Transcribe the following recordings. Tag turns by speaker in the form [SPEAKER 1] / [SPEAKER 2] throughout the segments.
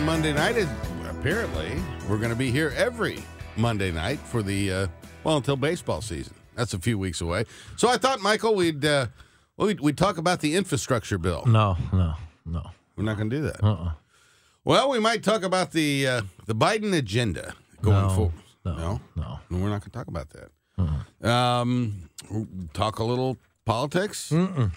[SPEAKER 1] on Monday night. and Apparently, we're going to be here every Monday night for the uh, well until baseball season. That's a few weeks away. So I thought, Michael, we'd uh, well, we'd, we'd talk about the infrastructure bill.
[SPEAKER 2] No, no, no.
[SPEAKER 1] We're not going to do that.
[SPEAKER 2] Uh-uh.
[SPEAKER 1] Well, we might talk about the uh, the Biden agenda going
[SPEAKER 2] No,
[SPEAKER 1] forward.
[SPEAKER 2] no,
[SPEAKER 1] no,
[SPEAKER 2] no.
[SPEAKER 1] No, we're not going to talk about that. Um, we'll talk a little politics.
[SPEAKER 2] Mm-mm.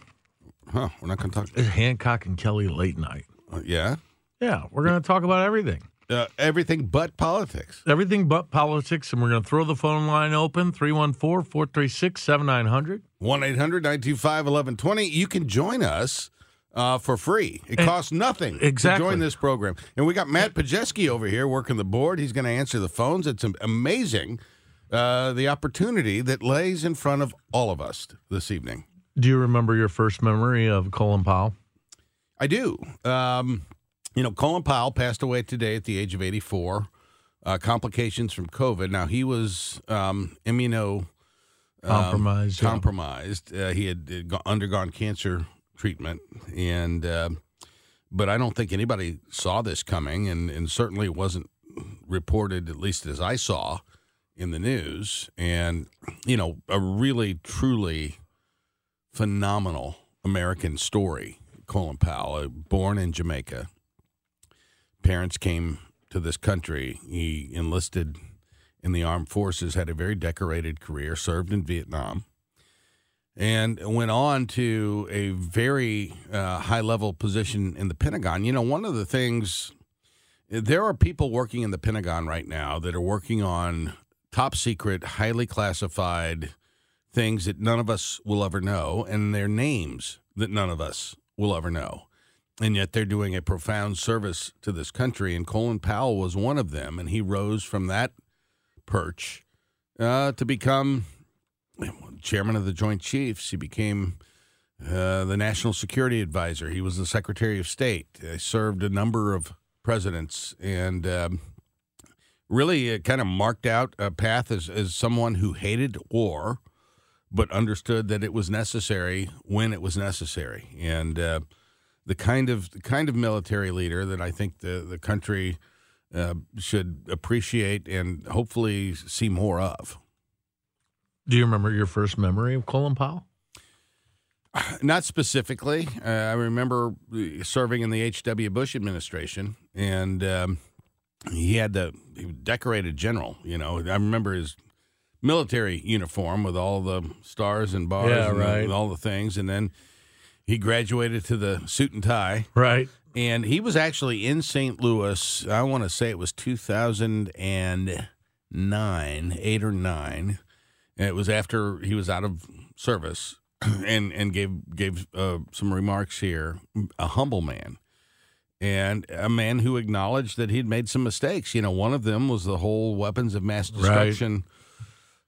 [SPEAKER 1] Huh? We're not going to talk.
[SPEAKER 2] It's Hancock and Kelly late night.
[SPEAKER 1] Uh, yeah,
[SPEAKER 2] Yeah, we're going to talk about everything.
[SPEAKER 1] uh, everything but politics.
[SPEAKER 2] Everything but politics, and we're going to throw the phone line open 314 436 7900.
[SPEAKER 1] 1 800 925 1120. You can join us uh, for free. It
[SPEAKER 2] And-
[SPEAKER 1] costs nothing
[SPEAKER 2] Exactly.
[SPEAKER 1] to join this program. And we got Matt Pajeski over here working the board. He's going to answer the phones. It's amazing uh, the opportunity that lays in front of all of us this evening.
[SPEAKER 2] Do you remember your first memory of Colin Powell?
[SPEAKER 1] I do. Um, you know, Colin Powell passed away today at the age of 84. Uh, complications from COVID. Now, he was um, immuno um,
[SPEAKER 2] Compromised, yeah.
[SPEAKER 1] Uh, he had go- undergone cancer treatment, and uh, but I don't think anybody saw this coming, and, and certainly it wasn't reported, at least as I saw in the news. And you know, a really truly phenomenal American story. Colin Powell, uh, born in Jamaica, parents came to this country. He enlisted in the armed forces, had a very decorated career, served in Vietnam, and went on to a very uh, high level position in the Pentagon. You know, one of the things, there are people working in the Pentagon right now that are working on top secret, highly classified things that none of us will ever know, and their names that none of us will ever know. And yet they're doing a profound service to this country. And Colin Powell was one of them. And he rose from that perch uh, to become chairman of the Joint Chiefs. He became uh, the national security advisor. He was the Secretary of State. He served a number of presidents and um, really uh, kind of marked out a path as, as someone who hated war, but understood that it was necessary when it was necessary. And uh, the kind of the kind of military leader that I think the the country uh, should appreciate and hopefully see more of.
[SPEAKER 2] Do you remember your first memory of Colin Powell?
[SPEAKER 1] Not specifically. Uh, I remember serving in the H.W. Bush administration, and um, he had the he decorated general. You know, I remember his military uniform with all the stars and bars
[SPEAKER 2] Yeah,
[SPEAKER 1] and
[SPEAKER 2] right.
[SPEAKER 1] all the things, and then he graduated to the suit and tie.
[SPEAKER 2] Right.
[SPEAKER 1] And he was actually in St. Louis. I want to say it was 2009, eight or nine. And it was after he was out of service, and and gave gave uh, some remarks here. A humble man, and a man who acknowledged that he'd made some mistakes. You know, one of them was the whole weapons of mass destruction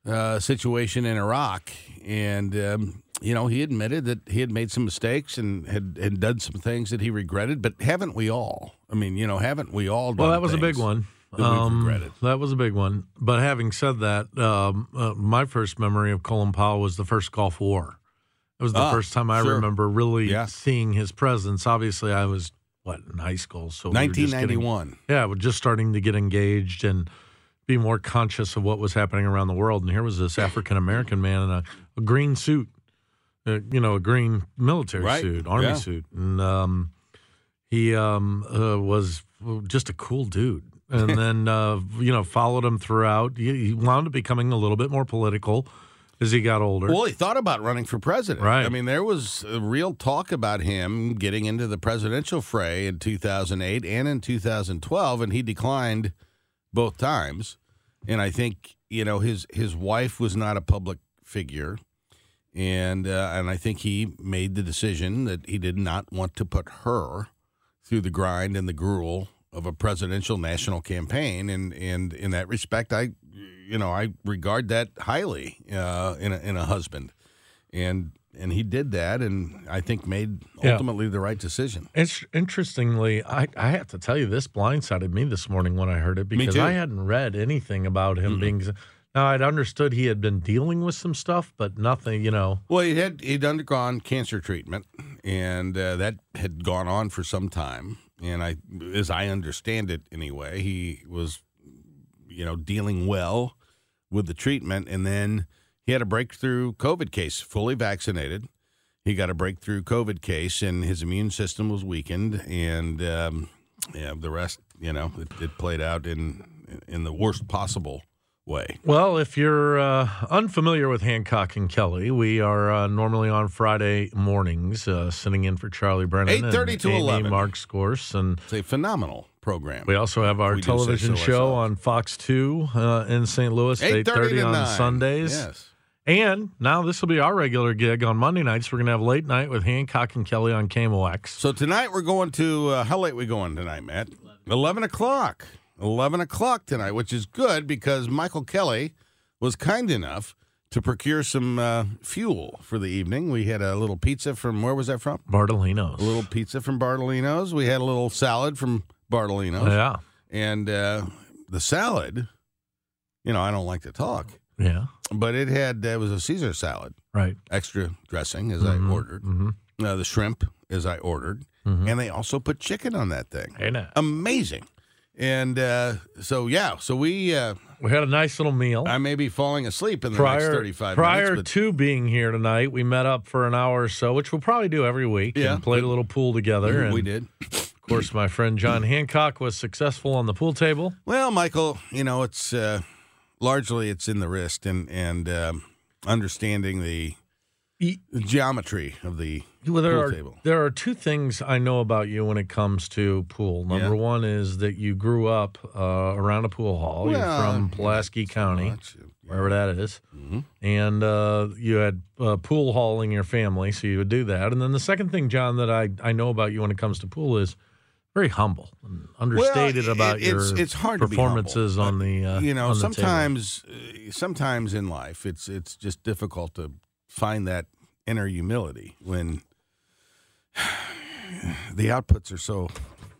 [SPEAKER 1] uh, situation in Iraq, and um, you know he admitted that he had made some mistakes and had had done some things that he regretted. But haven't we all? I mean, you know, haven't we all? Done
[SPEAKER 2] Well, that was a big one.
[SPEAKER 1] That
[SPEAKER 2] Um. That was a big one. But having said that, um, uh, my first memory of Colin Powell was the first Gulf War. It was the
[SPEAKER 1] Ah,
[SPEAKER 2] first time I
[SPEAKER 1] sure.
[SPEAKER 2] remember really
[SPEAKER 1] Yeah.
[SPEAKER 2] seeing his presence. Obviously, I was what in high school, so we getting-
[SPEAKER 1] 1991.
[SPEAKER 2] yeah, we're just starting to get engaged and be more conscious of what was happening around the world. And here was this African American man in a, a green suit, uh, you know, a green military
[SPEAKER 1] Right.
[SPEAKER 2] suit, army
[SPEAKER 1] Yeah.
[SPEAKER 2] suit, and um, he um, uh, was just a cool dude. And then uh, you know followed him throughout. He, he wound up becoming a little bit more political as he got older.
[SPEAKER 1] Well, he thought about running for president.
[SPEAKER 2] Right.
[SPEAKER 1] I mean, there was a real talk about him getting into the presidential fray in 2008 and in 2012, and he declined both times. And I think you know his his wife was not a public figure, and uh, and I think he made the decision that he did not want to put her through the grind and the gruel of a presidential national campaign. And and in that respect, I you know I regard that highly uh, in a, in a husband, and and he did that, and I think made
[SPEAKER 2] Yeah.
[SPEAKER 1] ultimately the right decision.
[SPEAKER 2] It's interestingly, I, I have to tell you, this blindsided me this morning when I heard it because. I hadn't read anything about him being. Now I'd understood he had been dealing with some stuff, but nothing, you know.
[SPEAKER 1] Well, he had he'd undergone cancer treatment, and uh, that had gone on for some time. And I, as I understand it, anyway, he was, you know, dealing well with the treatment, and then he had a breakthrough COVID case, fully vaccinated. He got a breakthrough COVID case, and his immune system was weakened, and um, yeah, the rest, you know, it, it played out in in the worst possible way.
[SPEAKER 2] Well, if you're uh, unfamiliar with Hancock and Kelly, we are uh, normally on Friday mornings, uh, sitting in for Charlie Brennan,
[SPEAKER 1] 8:30 to
[SPEAKER 2] Amy
[SPEAKER 1] 11.
[SPEAKER 2] Mark's course, and
[SPEAKER 1] It's a phenomenal program.
[SPEAKER 2] we also have our
[SPEAKER 1] We do say
[SPEAKER 2] television
[SPEAKER 1] so
[SPEAKER 2] show
[SPEAKER 1] ourselves.
[SPEAKER 2] on Fox Two uh, in St. Louis,
[SPEAKER 1] 8:30
[SPEAKER 2] eight thirty on
[SPEAKER 1] 9.
[SPEAKER 2] Sundays.
[SPEAKER 1] Yes.
[SPEAKER 2] And now this will be our regular gig on Monday nights. We're going to have late night with Hancock and Kelly on KMOX.
[SPEAKER 1] So tonight we're going to uh, how late we going tonight, Matt? Eleven o'clock. Eleven o'clock tonight, which is good because Michael Kelly was kind enough to procure some uh, fuel for the evening. We had a little pizza from where was that from?
[SPEAKER 2] Bartolinos.
[SPEAKER 1] A little pizza from Bartolino's. We had a little salad from Bartolino's,
[SPEAKER 2] Yeah.
[SPEAKER 1] and uh, the salad. You know, I don't like to talk,
[SPEAKER 2] Yeah.
[SPEAKER 1] but it had it was a Caesar salad,
[SPEAKER 2] Right.
[SPEAKER 1] extra dressing as
[SPEAKER 2] Mhm,
[SPEAKER 1] I ordered.
[SPEAKER 2] mhm.
[SPEAKER 1] uh, the shrimp as I ordered,
[SPEAKER 2] Mhm.
[SPEAKER 1] and they also put chicken on that thing.
[SPEAKER 2] Hey, now.
[SPEAKER 1] Amazing. And uh, so yeah, so we uh,
[SPEAKER 2] We had a nice little meal.
[SPEAKER 1] I may be falling asleep in the next
[SPEAKER 2] prior
[SPEAKER 1] thirty-five
[SPEAKER 2] prior
[SPEAKER 1] minutes.
[SPEAKER 2] to being here tonight, we met up for an hour or so, which we'll probably do every week,
[SPEAKER 1] Yeah.
[SPEAKER 2] and played a little pool together. And
[SPEAKER 1] we did.
[SPEAKER 2] Of course, my friend John Hancock was successful on the pool table.
[SPEAKER 1] Well, Michael, you know it's uh, largely it's in the wrist and and um, understanding the geometry of the
[SPEAKER 2] Well, there
[SPEAKER 1] pool
[SPEAKER 2] are
[SPEAKER 1] table.
[SPEAKER 2] there are two things I know about you when it comes to pool. Number
[SPEAKER 1] Yeah.
[SPEAKER 2] one is that you grew up uh, around a pool hall. You're from Pulaski
[SPEAKER 1] so
[SPEAKER 2] County,
[SPEAKER 1] much.
[SPEAKER 2] wherever that is.
[SPEAKER 1] Mhm.
[SPEAKER 2] and uh, you had uh, pool hall in your family, so you would do that. And then the second thing, John, that I, I know about you when it comes to pool is very humble and understated
[SPEAKER 1] Well,
[SPEAKER 2] about
[SPEAKER 1] it's-
[SPEAKER 2] your
[SPEAKER 1] it's hard
[SPEAKER 2] performances
[SPEAKER 1] humble.
[SPEAKER 2] on the uh,
[SPEAKER 1] you know
[SPEAKER 2] on the table.
[SPEAKER 1] sometimes uh, sometimes in life it's it's just difficult to find that inner humility when the outputs are so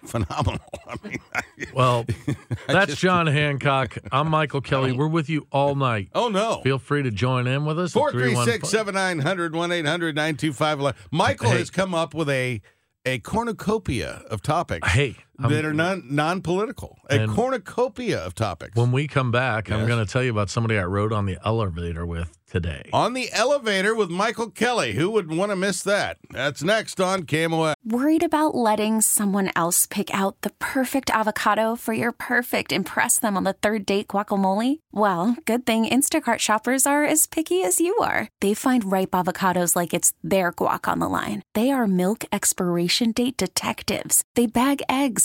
[SPEAKER 1] phenomenal i mean I-
[SPEAKER 2] Well, that's
[SPEAKER 1] just-
[SPEAKER 2] John Hancock. I'm Michael Kelly. We're with you all night.
[SPEAKER 1] oh no
[SPEAKER 2] Feel free to join in with us. at
[SPEAKER 1] 436 7900 1-800 925 michael
[SPEAKER 2] Hey.
[SPEAKER 1] has come up with a a cornucopia of topics.
[SPEAKER 2] Hey, I'm-
[SPEAKER 1] that are non non-political a cornucopia of topics
[SPEAKER 2] When we come back, I'm going to tell you about somebody I rode on the elevator with today.
[SPEAKER 1] on the elevator with michael kelly who would want to miss that that's next on KMOX.
[SPEAKER 3] Worried about letting someone else pick out the perfect avocado for your perfect impress them on the third date guacamole? Well, good thing Instacart shoppers are as picky as you are. They find ripe avocados like it's their guac on the line. They are milk expiration date detectives. They bag eggs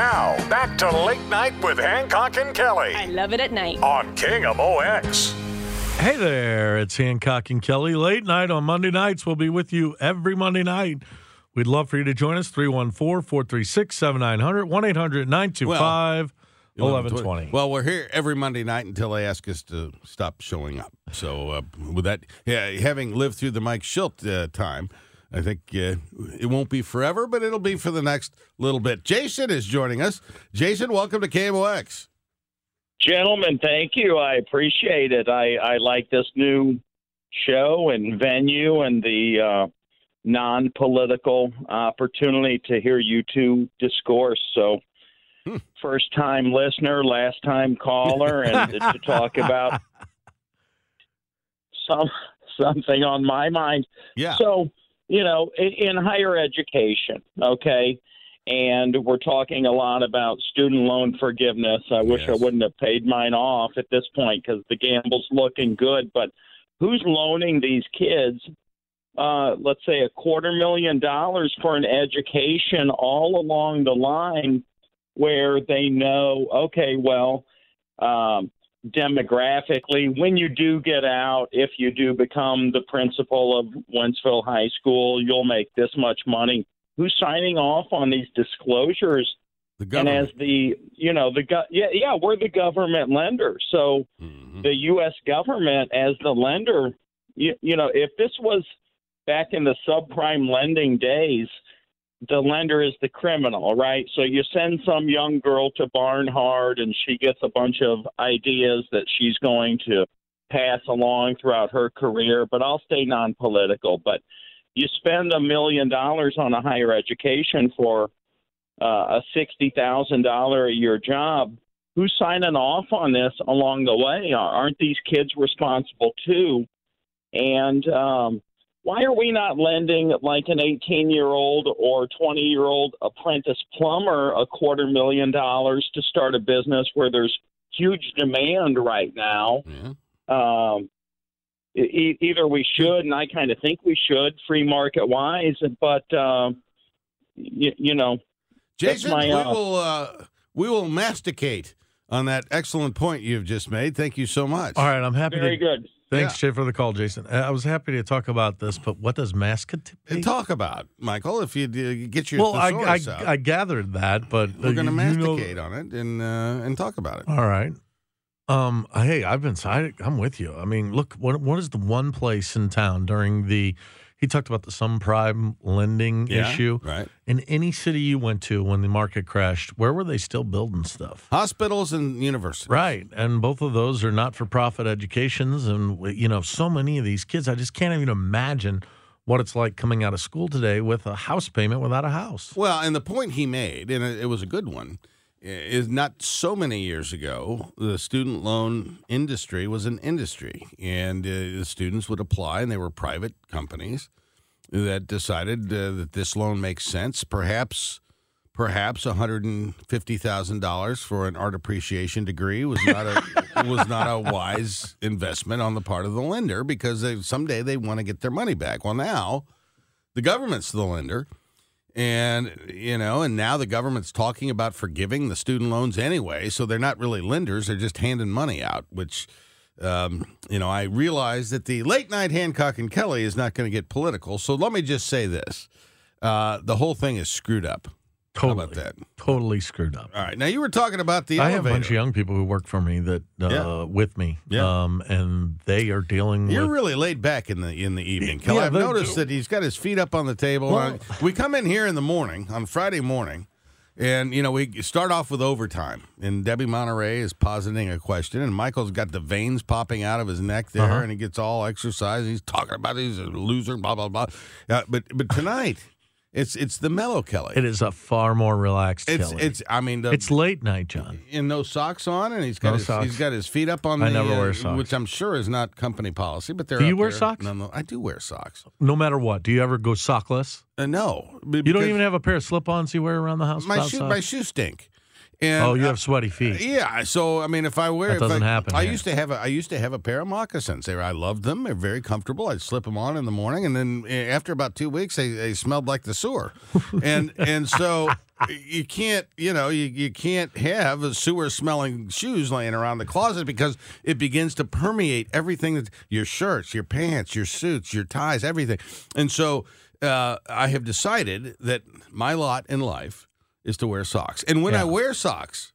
[SPEAKER 4] Now, back to Late Night with Hancock and Kelly
[SPEAKER 5] I love it at night.
[SPEAKER 4] on King of OX.
[SPEAKER 2] Hey there, it's Hancock and Kelly. Late night on Monday nights. We'll be with you every Monday night. We'd love for you to join us 314 436 7900 1 800 925 1120.
[SPEAKER 1] Well, we're here every Monday night until they ask us to stop showing up. So, uh, with that, yeah, having lived through the Mike Shildt uh, time, I think uh, it won't be forever, but it'll be for the next little bit. Jason is joining us. Jason, welcome to KMOX.
[SPEAKER 6] Gentlemen, thank you. I appreciate it. I, I like this new show and venue and the uh, non political opportunity to hear you two discourse. So, first time listener, last time caller, and to talk about some something on my mind.
[SPEAKER 1] Yeah.
[SPEAKER 6] So, you know, in, in higher education, okay, and we're talking a lot about student loan forgiveness. I wish I wouldn't have paid mine off at this point because the gamble's looking good. But who's loaning these kids, uh, let's say, a quarter million dollars for an education all along the line where they know, okay, well, um, demographically, when you do get out, if you do become the principal of Wentzville High School, you'll make this much money. Who's signing off on these disclosures?
[SPEAKER 1] The
[SPEAKER 6] And
[SPEAKER 1] government.
[SPEAKER 6] as the, you know, the go- yeah, yeah, we're the government lender. So
[SPEAKER 1] Mhm.
[SPEAKER 6] the U.S. government as the lender, you, you know, if this was back in the subprime lending days, the lender is the criminal, right? So you send some young girl to Barnhart and she gets a bunch of ideas that she's going to pass along throughout her career, but I'll stay non political. But you spend a million dollars on a higher education for uh, a $60,000 a year job who's signing off on this along the way? Aren't these kids responsible too? And um, why are we not lending like an 18 year old or 20 year old apprentice plumber a quarter million dollars to start a business where there's huge demand right now?
[SPEAKER 1] Yeah.
[SPEAKER 6] Um, e- either we should, and I kind of think we should, free market wise, but um, you, you know,
[SPEAKER 1] Jason,
[SPEAKER 6] my,
[SPEAKER 1] we
[SPEAKER 6] uh,
[SPEAKER 1] will uh, we will masticate on that excellent point you've just made. Thank you so much.
[SPEAKER 2] All right, I'm happy
[SPEAKER 6] very
[SPEAKER 2] to.
[SPEAKER 6] good.
[SPEAKER 2] Thanks, Jay, for the call, Jason. Uh, I was happy to talk about this, but what does mascot
[SPEAKER 1] And talk about Michael if you uh, get your
[SPEAKER 2] Well, I, I. I gathered that, but
[SPEAKER 1] We're going to
[SPEAKER 2] uh, you know-
[SPEAKER 1] masticate on it and uh, and talk about it.
[SPEAKER 2] All right. Um. Hey, I've been. I, I'm with you. I mean, look. What what is the one place in town during the He talked about the subprime lending
[SPEAKER 1] Yeah,
[SPEAKER 2] issue.
[SPEAKER 1] right.
[SPEAKER 2] In any city you went to when the market crashed, where were they still building stuff?
[SPEAKER 1] Hospitals and universities.
[SPEAKER 2] Right, and both of those are not-for-profit educations, and you know, so many of these kids, I just can't even imagine what it's like coming out of school today with a house payment without a house.
[SPEAKER 1] Well, and the point he made, and it was a good one, is not so many years ago, the student loan industry was an industry, and uh, the students would apply, and they were private companies that decided uh, that this loan makes sense. Perhaps, perhaps one hundred and fifty thousand dollars for an art appreciation degree was not a was not a wise investment on the part of the lender because they, someday they want to get their money back. Well, now the government's the lender. And, you know, and now the government's talking about forgiving the student loans anyway. So they're not really lenders. They're just handing money out, which, um, you know, I realize that the late night Hancock and Kelly is not going to get political. So let me just say this uh, the whole thing is screwed up. How
[SPEAKER 2] Totally,
[SPEAKER 1] about that?
[SPEAKER 2] totally screwed up.
[SPEAKER 1] All right. Now, you were talking about the
[SPEAKER 2] I have a bunch of young people who work for me that uh,
[SPEAKER 1] Yeah.
[SPEAKER 2] with me,
[SPEAKER 1] Yeah.
[SPEAKER 2] um, and they are dealing
[SPEAKER 1] You're
[SPEAKER 2] with.
[SPEAKER 1] really laid back in the in the evening, Kelly.
[SPEAKER 2] Yeah,
[SPEAKER 1] I've noticed that he's got his feet up on the table.
[SPEAKER 2] Well-
[SPEAKER 1] we come in here in the morning on Friday morning, and you know we start off with overtime. And Debbie Monterrey is positing a question, and Michael's got the veins popping out of his neck there,
[SPEAKER 2] Uh-huh.
[SPEAKER 1] and he gets all exercised. He's talking about he's a loser, blah blah blah. Uh, but but tonight, it's it's the mellow Kelly.
[SPEAKER 2] it is a far more relaxed
[SPEAKER 1] it's
[SPEAKER 2] Kelly.
[SPEAKER 1] it's I mean the,
[SPEAKER 2] it's late night, John.
[SPEAKER 1] and no socks on, and he's got
[SPEAKER 2] No
[SPEAKER 1] his,
[SPEAKER 2] socks.
[SPEAKER 1] he's got his feet up on
[SPEAKER 2] I
[SPEAKER 1] the.
[SPEAKER 2] never
[SPEAKER 1] uh,
[SPEAKER 2] socks.
[SPEAKER 1] which I'm sure is not company policy, but.
[SPEAKER 2] Do you wear
[SPEAKER 1] there.
[SPEAKER 2] socks?
[SPEAKER 1] No, no, I do wear socks.
[SPEAKER 2] No matter what, do you ever go sockless?
[SPEAKER 1] Uh, no,
[SPEAKER 2] You don't even have a pair of slip-ons you wear around the house.
[SPEAKER 1] my
[SPEAKER 2] without
[SPEAKER 1] shoe.
[SPEAKER 2] socks?
[SPEAKER 1] My shoes stink. And,
[SPEAKER 2] oh, you have sweaty feet.
[SPEAKER 1] Yeah, so I mean, if I wear,
[SPEAKER 2] That
[SPEAKER 1] if
[SPEAKER 2] doesn't
[SPEAKER 1] I,
[SPEAKER 2] happen
[SPEAKER 1] I
[SPEAKER 2] here.
[SPEAKER 1] used to have a, I used to have a pair of moccasins. They were, I loved them. They're very comfortable. I'd slip them on in the morning, and then eh, after about two weeks, they, they smelled like the sewer, and and so you can't, you know, you, you can't have a sewer smelling shoes laying around the closet because it begins to permeate everything that your shirts, your pants, your suits, your ties, everything, and so uh, I have decided that my lot in life is to wear socks, and when I wear socks.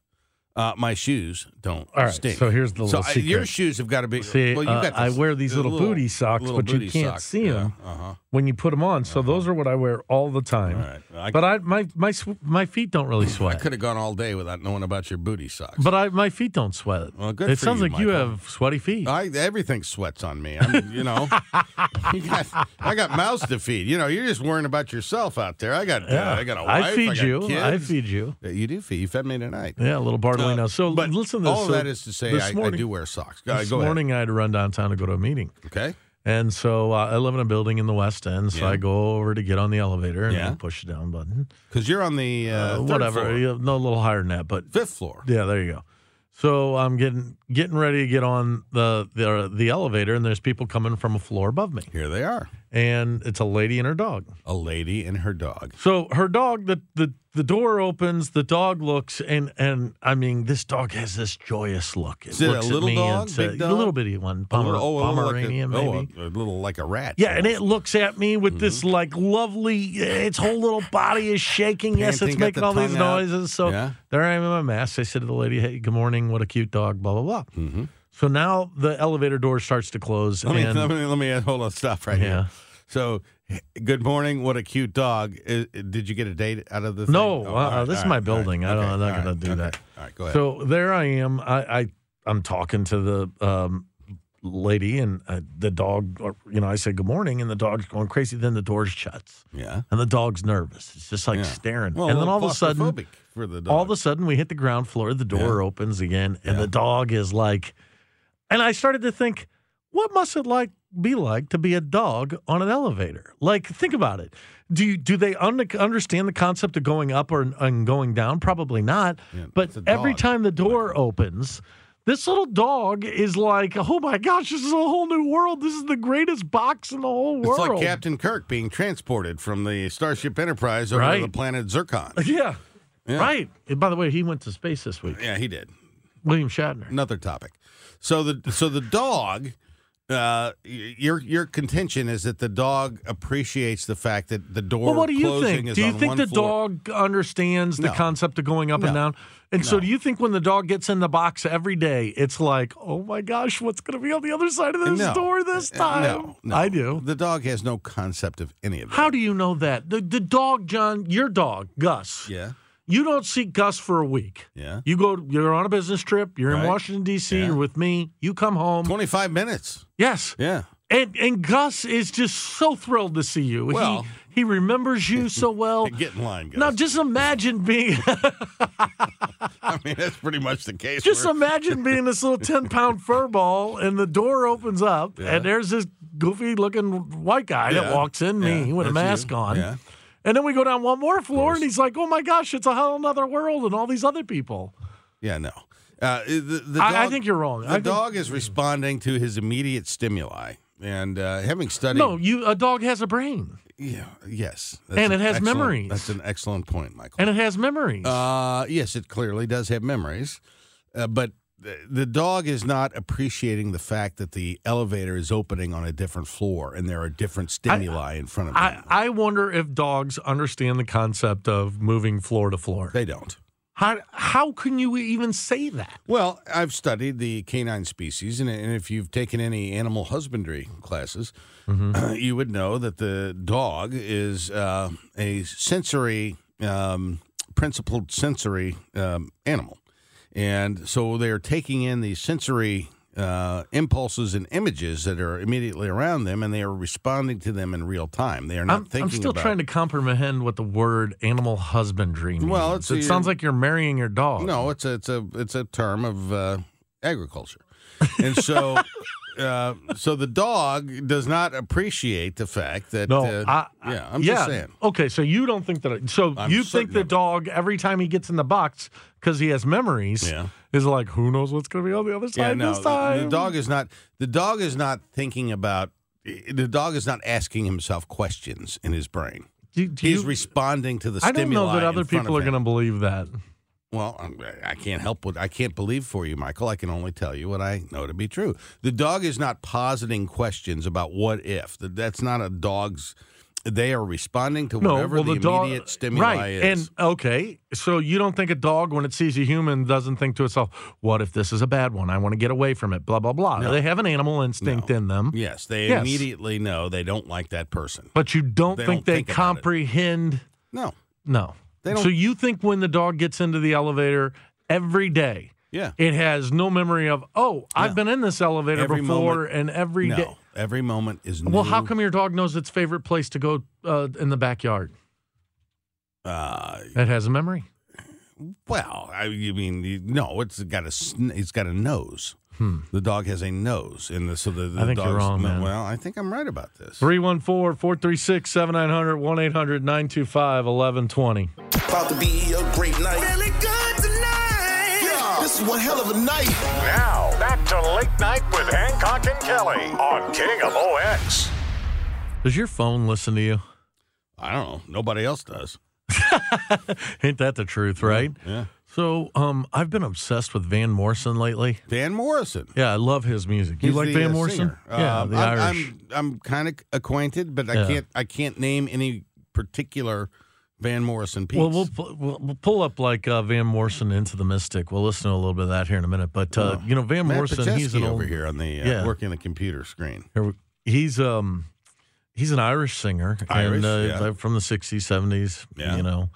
[SPEAKER 1] Uh, my shoes don't
[SPEAKER 2] All right,
[SPEAKER 1] stink.
[SPEAKER 2] so here's the
[SPEAKER 1] so
[SPEAKER 2] little
[SPEAKER 1] I- your shoes have got to be.
[SPEAKER 2] See,
[SPEAKER 1] well,
[SPEAKER 2] uh,
[SPEAKER 1] got
[SPEAKER 2] I wear these
[SPEAKER 1] the
[SPEAKER 2] little, booty socks,
[SPEAKER 1] little
[SPEAKER 2] but you can't
[SPEAKER 1] socks.
[SPEAKER 2] see
[SPEAKER 1] Yeah,
[SPEAKER 2] them
[SPEAKER 1] Uh-huh.
[SPEAKER 2] When you put them on. So those are what I wear all the time.
[SPEAKER 1] All right. I,
[SPEAKER 2] But I my my sw- my feet don't really sweat.
[SPEAKER 1] I could have gone all day without knowing about your booty socks.
[SPEAKER 2] But I my feet don't sweat.
[SPEAKER 1] Well, good
[SPEAKER 2] it sounds
[SPEAKER 1] you,
[SPEAKER 2] like you have sweaty feet.
[SPEAKER 1] I, everything sweats on me. I'm, you know, you got, I got mouths to feed. You know, you're just worrying about yourself out there. I got, uh, I got a wife.
[SPEAKER 2] I feed
[SPEAKER 1] got
[SPEAKER 2] you. I feed you.
[SPEAKER 1] Uh, You do feed. You fed me tonight.
[SPEAKER 2] Yeah, a little Bartolino.
[SPEAKER 1] Uh,
[SPEAKER 2] so
[SPEAKER 1] but
[SPEAKER 2] listen to this.
[SPEAKER 1] all
[SPEAKER 2] So
[SPEAKER 1] that is to say, I, I do wear socks. Go,
[SPEAKER 2] This
[SPEAKER 1] go ahead.
[SPEAKER 2] morning I had to run downtown to go to a meeting.
[SPEAKER 1] Okay.
[SPEAKER 2] And so uh, I live in a building in the West End, so
[SPEAKER 1] Yeah.
[SPEAKER 2] I go over to get on the elevator and
[SPEAKER 1] Yeah.
[SPEAKER 2] Push the down button.
[SPEAKER 1] Because you're on the uh,
[SPEAKER 2] Uh, whatever,
[SPEAKER 1] floor.
[SPEAKER 2] no, a little higher than that, but
[SPEAKER 1] fifth floor.
[SPEAKER 2] yeah, there you go. So I'm getting getting ready to get on the the the elevator, and there's people coming from a floor above me,
[SPEAKER 1] Here they are.
[SPEAKER 2] and it's a lady and her dog.
[SPEAKER 1] A lady and her dog.
[SPEAKER 2] So her dog, the the the door opens, the dog looks, and and I mean, this dog has this joyous look. It
[SPEAKER 1] Is it a
[SPEAKER 2] looks at
[SPEAKER 1] little
[SPEAKER 2] me
[SPEAKER 1] dog,
[SPEAKER 2] and says-
[SPEAKER 1] big
[SPEAKER 2] a little bitty one,
[SPEAKER 1] A
[SPEAKER 2] Pomer-
[SPEAKER 1] oh,
[SPEAKER 2] Pomeranian
[SPEAKER 1] like a,
[SPEAKER 2] maybe.
[SPEAKER 1] Oh, a, a little like a rat.
[SPEAKER 2] Yeah, and it looks at me with this like lovely. Its whole little body is shaking. yes,
[SPEAKER 1] Panting,
[SPEAKER 2] it's
[SPEAKER 1] got
[SPEAKER 2] making all these
[SPEAKER 1] out.
[SPEAKER 2] noises. So
[SPEAKER 1] Yeah.
[SPEAKER 2] there I am in my mask. I said to the lady, "Hey, good morning. What a cute dog." Blah blah blah.
[SPEAKER 1] Mm-hmm.
[SPEAKER 2] So now the elevator door starts to close,
[SPEAKER 1] Let me,
[SPEAKER 2] and
[SPEAKER 1] let me let me hold on. Stop right
[SPEAKER 2] Yeah.
[SPEAKER 1] here. So, good morning. What a cute dog. Did you get a date out of this?
[SPEAKER 2] No,
[SPEAKER 1] Oh,
[SPEAKER 2] uh,
[SPEAKER 1] right,
[SPEAKER 2] this is my
[SPEAKER 1] right, all right.
[SPEAKER 2] building. I don't-
[SPEAKER 1] Okay,
[SPEAKER 2] I'm not gonna
[SPEAKER 1] right,
[SPEAKER 2] do
[SPEAKER 1] okay.
[SPEAKER 2] that.
[SPEAKER 1] All right, go ahead.
[SPEAKER 2] so there I am. I, I I'm talking to the um, lady and uh, the dog. Or, you know, I say good morning, and the dog's going crazy. Then the door shuts,
[SPEAKER 1] yeah.
[SPEAKER 2] and the dog's nervous. It's just like
[SPEAKER 1] yeah.
[SPEAKER 2] staring.
[SPEAKER 1] Well,
[SPEAKER 2] and then all of a sudden,
[SPEAKER 1] claustrophobic for the dog.
[SPEAKER 2] all of a sudden we hit the ground floor the door opens again and
[SPEAKER 1] Yeah.
[SPEAKER 2] the dog is like and i started to think what must it like be like to be a dog on an elevator like think about it do you, do they un- understand the concept of going up or and going down probably not
[SPEAKER 1] Yeah,
[SPEAKER 2] but every time the door opens this little dog is like, oh my gosh, this is a whole new world. This is the greatest box in the whole world.
[SPEAKER 1] It's like Captain Kirk being transported from the Starship Enterprise over
[SPEAKER 2] Right.
[SPEAKER 1] to the planet Zircon.
[SPEAKER 2] Yeah.
[SPEAKER 1] Yeah.
[SPEAKER 2] Right. And by the way, he went to space this week.
[SPEAKER 1] Yeah, he did.
[SPEAKER 2] William Shatner.
[SPEAKER 1] Another topic. So the so the dog Uh, your your contention is that the dog appreciates the fact that the door
[SPEAKER 2] Well, what do you think? Do you think the
[SPEAKER 1] floor.
[SPEAKER 2] dog understands the
[SPEAKER 1] No.
[SPEAKER 2] concept of going up and down? And so, do you think when the dog gets in the box every day, it's like, oh my gosh, what's going to be on the other side of this
[SPEAKER 1] No.
[SPEAKER 2] door this
[SPEAKER 1] Uh,
[SPEAKER 2] time?
[SPEAKER 1] No, no,
[SPEAKER 2] I do.
[SPEAKER 1] The dog has no concept of any of that.
[SPEAKER 2] How do you know that? The, the dog, John, your dog, Gus,
[SPEAKER 1] Yeah,
[SPEAKER 2] you don't see Gus for a week.
[SPEAKER 1] yeah.
[SPEAKER 2] You go, you're on a business trip, you're in Washington, D.C.,
[SPEAKER 1] Yeah.
[SPEAKER 2] you're with me, you come home.
[SPEAKER 1] Twenty five minutes.
[SPEAKER 2] Yes.
[SPEAKER 1] Yeah.
[SPEAKER 2] And, and Gus is just so thrilled to see you.
[SPEAKER 1] Well-
[SPEAKER 2] he, he remembers you so well.
[SPEAKER 1] Get in line, guys.
[SPEAKER 2] Now, just imagine being.
[SPEAKER 1] I mean, that's pretty much the case.
[SPEAKER 2] Just
[SPEAKER 1] We're-
[SPEAKER 2] imagine being this little 10 pound fur ball and the door opens up
[SPEAKER 1] Yeah.
[SPEAKER 2] and there's this goofy looking white guy that walks in, me
[SPEAKER 1] Yeah,
[SPEAKER 2] with a mask
[SPEAKER 1] you.
[SPEAKER 2] on. And then we go down one more floor and he's like, oh my gosh, it's a whole other world and all these other people.
[SPEAKER 1] Yeah, no. Uh, the, the
[SPEAKER 2] I- I think you're wrong.
[SPEAKER 1] The
[SPEAKER 2] I think-
[SPEAKER 1] dog is responding to his immediate stimuli, and uh, having studied.
[SPEAKER 2] No, you a dog has a brain
[SPEAKER 1] Yeah. Yes.
[SPEAKER 2] And
[SPEAKER 1] an
[SPEAKER 2] it has memories.
[SPEAKER 1] That's an excellent point, Michael.
[SPEAKER 2] and it has memories.
[SPEAKER 1] Uh, yes, it clearly does have memories, uh, but the, the dog is not appreciating the fact that the elevator is opening on a different floor and there are different stimuli in front of
[SPEAKER 2] I,
[SPEAKER 1] them.
[SPEAKER 2] I wonder if dogs understand the concept of moving floor to floor.
[SPEAKER 1] they don't.
[SPEAKER 2] How, how can you even say that?
[SPEAKER 1] Well, I've studied the canine species, and, and if you've taken any animal husbandry classes,
[SPEAKER 2] Mm-hmm.
[SPEAKER 1] you would know that the dog is uh, a sensory, um, principled sensory um, animal. And so they're taking in the sensory uh, impulses and images that are immediately around them, and they are responding to them in real time. They are not
[SPEAKER 2] I'm,
[SPEAKER 1] thinking
[SPEAKER 2] I'm still
[SPEAKER 1] about
[SPEAKER 2] trying to comprehend what the word animal husbandry means.
[SPEAKER 1] Well, it's
[SPEAKER 2] it
[SPEAKER 1] your-
[SPEAKER 2] sounds like you're marrying your dog.
[SPEAKER 1] No, it's a it's a it's a term of uh, agriculture, and so uh, so the dog does not appreciate the fact that.
[SPEAKER 2] No,
[SPEAKER 1] uh,
[SPEAKER 2] I,
[SPEAKER 1] yeah, I'm
[SPEAKER 2] yeah.
[SPEAKER 1] just saying.
[SPEAKER 2] Okay, so you don't think that? So
[SPEAKER 1] I'm
[SPEAKER 2] you think the dog every time he gets in the box because he has memories
[SPEAKER 1] Yeah.
[SPEAKER 2] is like, who knows what's going to be on the other
[SPEAKER 1] Yeah,
[SPEAKER 2] side
[SPEAKER 1] no,
[SPEAKER 2] this
[SPEAKER 1] the,
[SPEAKER 2] time?
[SPEAKER 1] the dog is not. The dog is not thinking about. The dog is not asking himself questions in his brain.
[SPEAKER 2] Do, do
[SPEAKER 1] He's
[SPEAKER 2] you-
[SPEAKER 1] responding to the
[SPEAKER 2] I don't know that other people are going to believe that.
[SPEAKER 1] Well, I'm- can't help what I can't believe for you, Michael. I can only tell you what I know to be true. The dog is not positing questions about what if. That's not a dog's. They are responding to
[SPEAKER 2] No,
[SPEAKER 1] whatever
[SPEAKER 2] well,
[SPEAKER 1] the,
[SPEAKER 2] the, dog,
[SPEAKER 1] immediate stimuli
[SPEAKER 2] right?
[SPEAKER 1] is.
[SPEAKER 2] And okay, so you don't think a dog, when it sees a human, doesn't think to itself, "What if this is a bad one? I want to get away from it." Blah blah blah.
[SPEAKER 1] No.
[SPEAKER 2] They have an animal instinct
[SPEAKER 1] No.
[SPEAKER 2] in them,
[SPEAKER 1] yes, they
[SPEAKER 2] Yes.
[SPEAKER 1] immediately know they don't like that person.
[SPEAKER 2] but you don't
[SPEAKER 1] They
[SPEAKER 2] think
[SPEAKER 1] don't
[SPEAKER 2] they
[SPEAKER 1] think
[SPEAKER 2] comprehend.
[SPEAKER 1] No.
[SPEAKER 2] No. So you think when the dog gets into the elevator every day,
[SPEAKER 1] Yeah.
[SPEAKER 2] it has no memory of, "Oh, I've been in this elevator
[SPEAKER 1] Every
[SPEAKER 2] before,"
[SPEAKER 1] moment-
[SPEAKER 2] and every day.
[SPEAKER 1] no. Every moment is new.
[SPEAKER 2] Well, how come your dog knows its favorite place to go uh, in the backyard?
[SPEAKER 1] Uh,
[SPEAKER 2] It has a memory.
[SPEAKER 1] well, I you mean you, no? It's got a it's got a nose. The dog has a nose, and the, so the, the
[SPEAKER 2] Hmm. I think you're
[SPEAKER 1] dog's-
[SPEAKER 2] wrong, man.
[SPEAKER 1] Well, I think I'm right about this.
[SPEAKER 2] 314 436 7900 1 800 925 1120.
[SPEAKER 5] About to be a great night. Feeling good tonight. Yeah. This is one hell of a night.
[SPEAKER 4] Now, back to Late Night with Hancock and Kelly on King of OX.
[SPEAKER 2] Does your phone listen to you?
[SPEAKER 1] I don't know. Nobody else does.
[SPEAKER 2] Ain't that the truth, right?
[SPEAKER 1] Yeah.
[SPEAKER 2] So, um, I've been obsessed with Van Morrison lately.
[SPEAKER 1] Van Morrison.
[SPEAKER 2] Yeah, I love his music. You
[SPEAKER 1] He's
[SPEAKER 2] like
[SPEAKER 1] the,
[SPEAKER 2] Van
[SPEAKER 1] uh,
[SPEAKER 2] Morrison?
[SPEAKER 1] singer.
[SPEAKER 2] Yeah,
[SPEAKER 1] Um,
[SPEAKER 2] the
[SPEAKER 1] I'm,
[SPEAKER 2] Irish.
[SPEAKER 1] I'm I'm kind of acquainted, but I
[SPEAKER 2] Yeah.
[SPEAKER 1] can't I can't name any particular Van Morrison piece.
[SPEAKER 2] well, we'll, pu- we'll we'll pull up like uh, Van Morrison into the Mystic. We'll listen to a little bit of that here in a minute. But uh, you know, Van
[SPEAKER 1] Matt
[SPEAKER 2] Morrison, he's an old,
[SPEAKER 1] over here on the uh,
[SPEAKER 2] Yeah.
[SPEAKER 1] working the computer screen.
[SPEAKER 2] Here we- He's um he's an Irish singer
[SPEAKER 1] Irish,
[SPEAKER 2] and uh,
[SPEAKER 1] yeah.
[SPEAKER 2] from the '60s, '70s.
[SPEAKER 1] Yeah.
[SPEAKER 2] You know,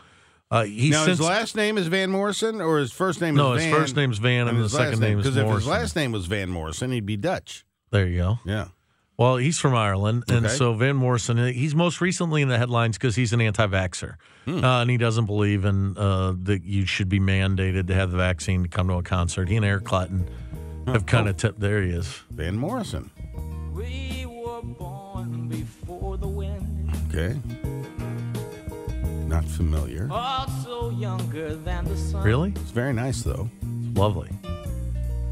[SPEAKER 2] uh, he's
[SPEAKER 1] now,
[SPEAKER 2] since,
[SPEAKER 1] his last name is Van Morrison, or his first name
[SPEAKER 2] no,
[SPEAKER 1] is Van?
[SPEAKER 2] No, his
[SPEAKER 1] Van?
[SPEAKER 2] first name's Van and, the
[SPEAKER 1] his
[SPEAKER 2] second
[SPEAKER 1] last
[SPEAKER 2] name is Morrison.
[SPEAKER 1] Because if his last name was Van Morrison, he'd be Dutch.
[SPEAKER 2] there you go.
[SPEAKER 1] Yeah.
[SPEAKER 2] Well, he's from Ireland, and
[SPEAKER 1] Okay.
[SPEAKER 2] so Van Morrison, he's most recently in the headlines because he's an anti-vaxxer,
[SPEAKER 1] Hmm.
[SPEAKER 2] uh, and he doesn't believe in uh, that you should be mandated to have the vaccine to come to a concert. He and Eric Clapton have kind of tipped. There he is.
[SPEAKER 1] Van Morrison.
[SPEAKER 7] We were born before the wind,
[SPEAKER 1] Okay. Not familiar.
[SPEAKER 7] also younger than the sun.
[SPEAKER 2] Really,
[SPEAKER 1] It's very nice though.
[SPEAKER 2] it's lovely.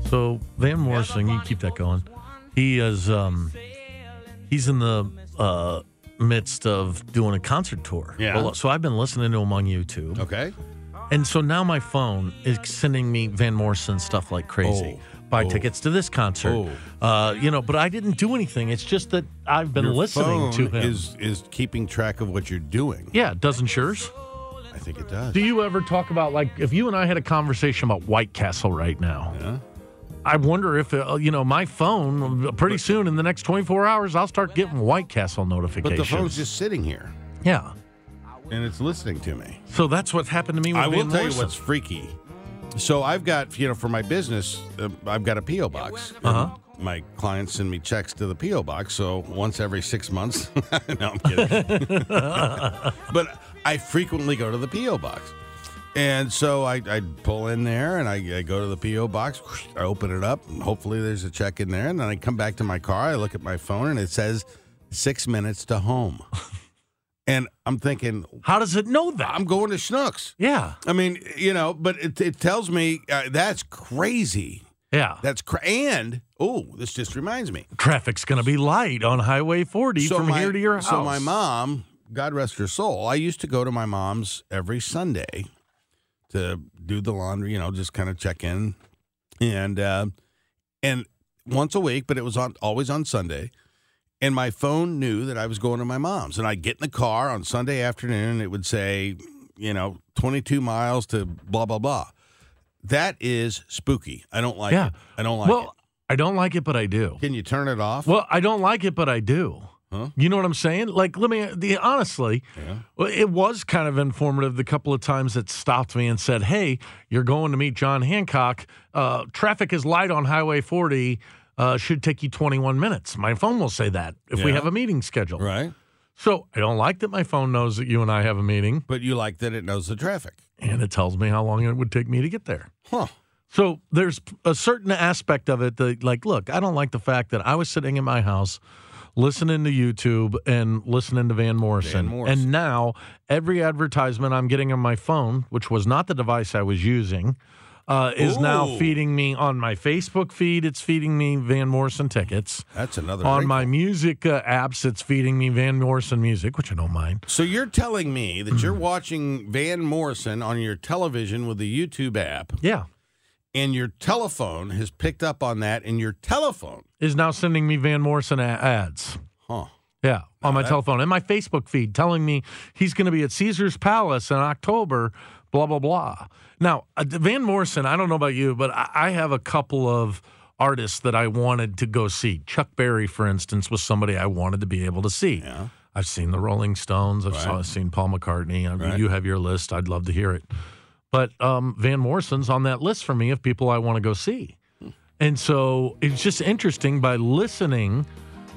[SPEAKER 2] So Van Morrison, you keep that going. He is, um, he's in the uh, midst of doing a concert tour.
[SPEAKER 1] Yeah.
[SPEAKER 2] So I've been listening to him on YouTube.
[SPEAKER 1] Okay.
[SPEAKER 2] And so now my phone is sending me Van Morrison stuff like crazy.
[SPEAKER 1] Oh.
[SPEAKER 2] Buy tickets to this concert.
[SPEAKER 1] Oh.
[SPEAKER 2] Uh, you know, but I didn't do anything. It's just that I've been
[SPEAKER 1] Your
[SPEAKER 2] listening to him.
[SPEAKER 1] Is is keeping track of what you're doing?
[SPEAKER 2] yeah, doesn't yours?
[SPEAKER 1] I think it does.
[SPEAKER 2] Do you ever talk about like if you and I had a conversation about White Castle right now?
[SPEAKER 1] Yeah.
[SPEAKER 2] I wonder if uh, you know my phone. Pretty soon, in the next 24 hours, I'll start getting White Castle notifications.
[SPEAKER 1] But the phone's just sitting here
[SPEAKER 2] yeah.
[SPEAKER 1] and it's listening to me.
[SPEAKER 2] So that's what happened to me. With
[SPEAKER 1] I will
[SPEAKER 2] Van
[SPEAKER 1] tell you what's freaky. So I've got, you know, for my business, uh, I've got a PO box.
[SPEAKER 2] Uh-huh.
[SPEAKER 1] My clients send me checks to the PO box. So once every six months. no, I'm kidding. but I frequently go to the PO box, and so I, I pull in there and I, I go to the PO box. I open it up, and hopefully there's a check in there. And then I come back to my car. I look at my phone, and it says six minutes to home. And I'm thinking,
[SPEAKER 2] How does it know that?
[SPEAKER 1] I'm going to Schnucks.
[SPEAKER 2] yeah.
[SPEAKER 1] I mean, you know, but it, it tells me uh, that's crazy.
[SPEAKER 2] Yeah.
[SPEAKER 1] That's cra- and oh, this just reminds me.
[SPEAKER 2] Traffic's going to be light on Highway 40 from
[SPEAKER 1] my,
[SPEAKER 2] here to your house.
[SPEAKER 1] So my mom, God rest her soul, I used to go to my mom's every Sunday to do the laundry. You know, just kind of check in, and uh, and once a week, but it was on always on Sunday. And my phone knew that I was going to my mom's, and I'd get in the car on Sunday afternoon, and it would say, you know, 22 miles to blah blah blah. That is spooky. I don't like
[SPEAKER 2] Yeah.
[SPEAKER 1] it. I don't like
[SPEAKER 2] well,
[SPEAKER 1] it.
[SPEAKER 2] I don't like it, but I do.
[SPEAKER 1] Can you turn it off?
[SPEAKER 2] Well, I don't like it, but I do.
[SPEAKER 1] Huh?
[SPEAKER 2] You know what I'm saying? Like, let me the honestly,
[SPEAKER 1] Yeah.
[SPEAKER 2] well, it was kind of informative the couple of times it stopped me and said, "Hey, you're going to meet John Hancock. Uh, traffic is light on Highway 40. Uh, should take you 21 minutes." My phone will say that if we have a meeting scheduled.
[SPEAKER 1] right.
[SPEAKER 2] So I don't like that my phone knows that you and I have a meeting,
[SPEAKER 1] But you like that it knows the traffic.
[SPEAKER 2] and it tells me how long it would take me to get there.
[SPEAKER 1] Huh.
[SPEAKER 2] So there's a certain aspect of it that, like, look, I don't like the fact that I was sitting in my house listening to YouTube and listening to Van Morrison.
[SPEAKER 1] Morrison.
[SPEAKER 2] And now every advertisement I'm getting on my phone, which was not the device I was using, uh, is now feeding me on my Facebook feed. It's feeding me Van Morrison tickets.
[SPEAKER 1] That's another
[SPEAKER 2] On my music uh, apps, it's feeding me Van Morrison music, which I don't mind.
[SPEAKER 1] So you're telling me that you're watching Van Morrison on your television with the YouTube app,
[SPEAKER 2] Yeah.
[SPEAKER 1] and your telephone has picked up on that, and your telephone,
[SPEAKER 2] Is now sending me Van Morrison ads.
[SPEAKER 1] huh?
[SPEAKER 2] Yeah, on my telephone and my Facebook feed telling me he's going to be at Caesar's Palace in October, blah, blah, blah. Now, uh, Van Morrison, I don't know about you, but I, have a couple of artists that I wanted to go see. Chuck Berry, for instance, was somebody I wanted to be able to see.
[SPEAKER 1] Yeah.
[SPEAKER 2] I've seen the Rolling Stones, I've saw, seen Paul McCartney. I mean,
[SPEAKER 1] Right.
[SPEAKER 2] You have your list. I'd love to hear it. But um, Van Morrison's on that list for me of people I want to go see. And so it's just interesting by listening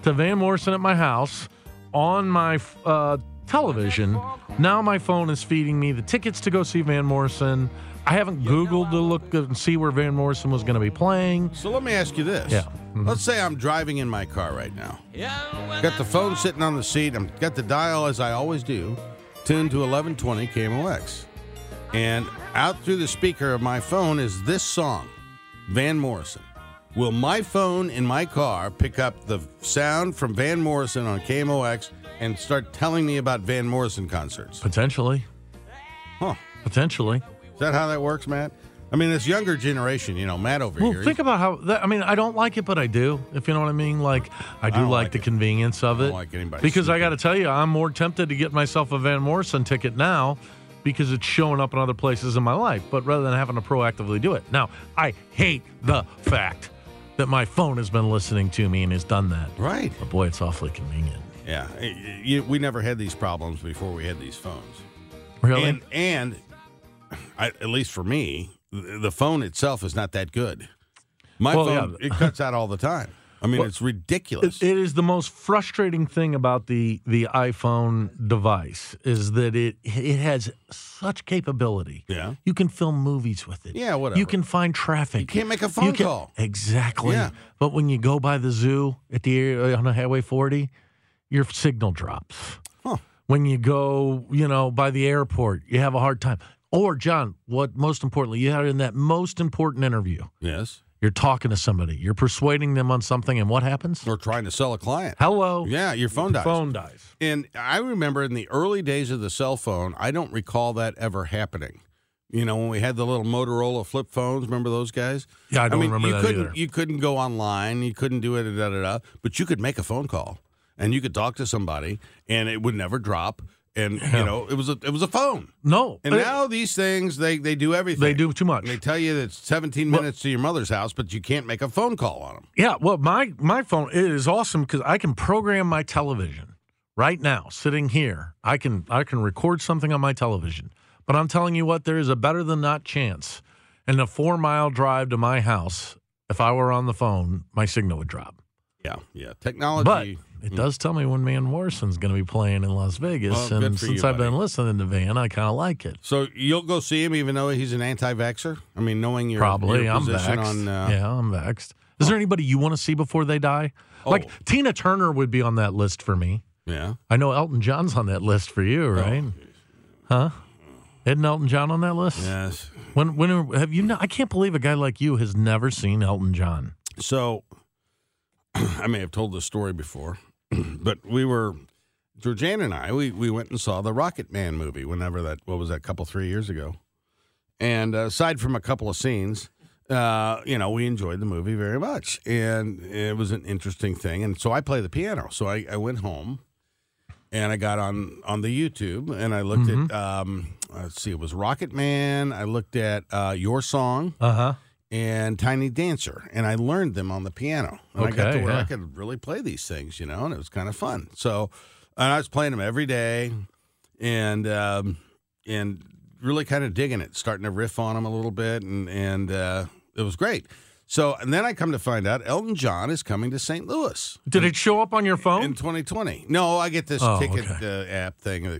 [SPEAKER 2] to Van Morrison at my house on my uh, television. Now my phone is feeding me the tickets to go see Van Morrison. I haven't Googled to look and see where Van Morrison was going to be playing.
[SPEAKER 1] So let me ask you this.
[SPEAKER 2] Yeah. Mhm.
[SPEAKER 1] Let's say I'm driving in my car right now. Yeah got the phone sitting on the seat. I'm got the dial as I always do, tuned to 1120 KMOX, and out through the speaker of my phone is this song, Van Morrison. Will my phone in my car pick up the sound from Van Morrison on KMOX and start telling me about Van Morrison concerts?
[SPEAKER 2] Potentially.
[SPEAKER 1] Huh?
[SPEAKER 2] Potentially.
[SPEAKER 1] Is that how that works, Matt? I mean, this younger generation, you know, Matt over
[SPEAKER 2] Well,
[SPEAKER 1] here.
[SPEAKER 2] think about how that. I mean, I don't like it, but I do. If you know what I mean. Like, I do
[SPEAKER 1] don't
[SPEAKER 2] like,
[SPEAKER 1] like
[SPEAKER 2] the
[SPEAKER 1] it.
[SPEAKER 2] convenience of
[SPEAKER 1] I
[SPEAKER 2] it.
[SPEAKER 1] don't like anybody
[SPEAKER 2] because I got to tell you, I'm more tempted to get myself a Van Morrison ticket now because it's showing up in other places in my life. But rather than having to proactively do it, now I hate the fact that my phone has been listening to me and has done that.
[SPEAKER 1] right.
[SPEAKER 2] But boy, it's awfully convenient.
[SPEAKER 1] Yeah, you, we never had these problems before we had these phones.
[SPEAKER 2] Really?
[SPEAKER 1] And and I, at least for me, the phone itself is not that good. My
[SPEAKER 2] Well,
[SPEAKER 1] phone
[SPEAKER 2] yeah.
[SPEAKER 1] it cuts out all the time. I mean,
[SPEAKER 2] Well,
[SPEAKER 1] it's ridiculous.
[SPEAKER 2] It- is the most frustrating thing about the the iPhone device is that it it has such capability.
[SPEAKER 1] Yeah.
[SPEAKER 2] you can film movies with it.
[SPEAKER 1] Yeah, whatever.
[SPEAKER 2] You can find traffic.
[SPEAKER 1] You can't make a phone
[SPEAKER 2] can-
[SPEAKER 1] call.
[SPEAKER 2] Exactly.
[SPEAKER 1] Yeah.
[SPEAKER 2] But when you go by the zoo at the uh, on the Highway 40, your signal drops.
[SPEAKER 1] Huh.
[SPEAKER 2] When you go, you know, by the airport, you have a hard time. Or John, what most importantly, you had in that most important interview.
[SPEAKER 1] yes,
[SPEAKER 2] You're talking to somebody. You're persuading them on something, and what happens?
[SPEAKER 1] or trying to sell a client.
[SPEAKER 2] Hello.
[SPEAKER 1] Yeah, your phone dies.
[SPEAKER 2] Phone dies.
[SPEAKER 1] And I remember in the early days of the cell phone, I don't recall that ever happening. You know, when we had the little Motorola flip phones, remember those guys?
[SPEAKER 2] Yeah, I don't
[SPEAKER 1] mean,
[SPEAKER 2] remember
[SPEAKER 1] you
[SPEAKER 2] that
[SPEAKER 1] couldn't,
[SPEAKER 2] either.
[SPEAKER 1] You couldn't go online, you couldn't do it, da, da, da, but you could make a phone call and you could talk to somebody and it would never drop. And you know, it was a it was a phone.
[SPEAKER 2] No,
[SPEAKER 1] And now these things they they do everything.
[SPEAKER 2] they do too much.
[SPEAKER 1] And they tell you that it's 17 minutes to your mother's house, but you can't make a phone call on them.
[SPEAKER 2] Yeah, well, my my phone it is awesome because I can program my television right now, sitting here. I can I can record something on my television. But I'm telling you what, there is a better than not chance. In a four mile drive to my house, if I were on the phone, my signal would drop.
[SPEAKER 1] Yeah, yeah. Technology.
[SPEAKER 2] But it does tell me when Van Morrison's going to be playing in Las Vegas,
[SPEAKER 1] Well,
[SPEAKER 2] and since
[SPEAKER 1] you,
[SPEAKER 2] I've been listening to Van, I kind of like it.
[SPEAKER 1] So you'll go see him even though he's an anti-vaxxer? I mean, knowing your,
[SPEAKER 2] Probably,
[SPEAKER 1] your
[SPEAKER 2] I'm
[SPEAKER 1] position
[SPEAKER 2] vexed.
[SPEAKER 1] on uh,
[SPEAKER 2] yeah, I'm vexed. Is there anybody you want to see before they die? Like
[SPEAKER 1] Oh.
[SPEAKER 2] Tina Turner would be on that list for me.
[SPEAKER 1] yeah.
[SPEAKER 2] I know Elton John's on that list for you, right? Huh? Isn't Elton John on that list?
[SPEAKER 1] Yes.
[SPEAKER 2] When when have you? Not, I can't believe a guy like you has never seen Elton John.
[SPEAKER 1] So I may have told this story before, but we were Georgiana and I we we went and saw the Rocket Man movie whenever that what was that couple three years ago, and uh, aside from a couple of scenes. Uh, you know, we enjoyed the movie very much, and it was an interesting thing. And so I play the piano. So I, I went home, and I got on on the YouTube, and I looked at um, let's see, it was Rocket Man. I looked at uh, your song,
[SPEAKER 2] Uh huh.
[SPEAKER 1] And Tiny Dancer, and I learned them on the piano. And I got to
[SPEAKER 2] Okay,
[SPEAKER 1] where I could really play these things, you know, and it was kind of fun. So, and I was playing them every day, and um, and really kind of digging it, starting to riff on them a little bit, and and uh, it was great. So, and then I come to find out Elton John is coming to St. Louis
[SPEAKER 2] Did it show up on your phone?
[SPEAKER 1] in 2020. No, I get this
[SPEAKER 2] Oh,
[SPEAKER 1] ticket
[SPEAKER 2] okay.
[SPEAKER 1] uh, app thing. uh,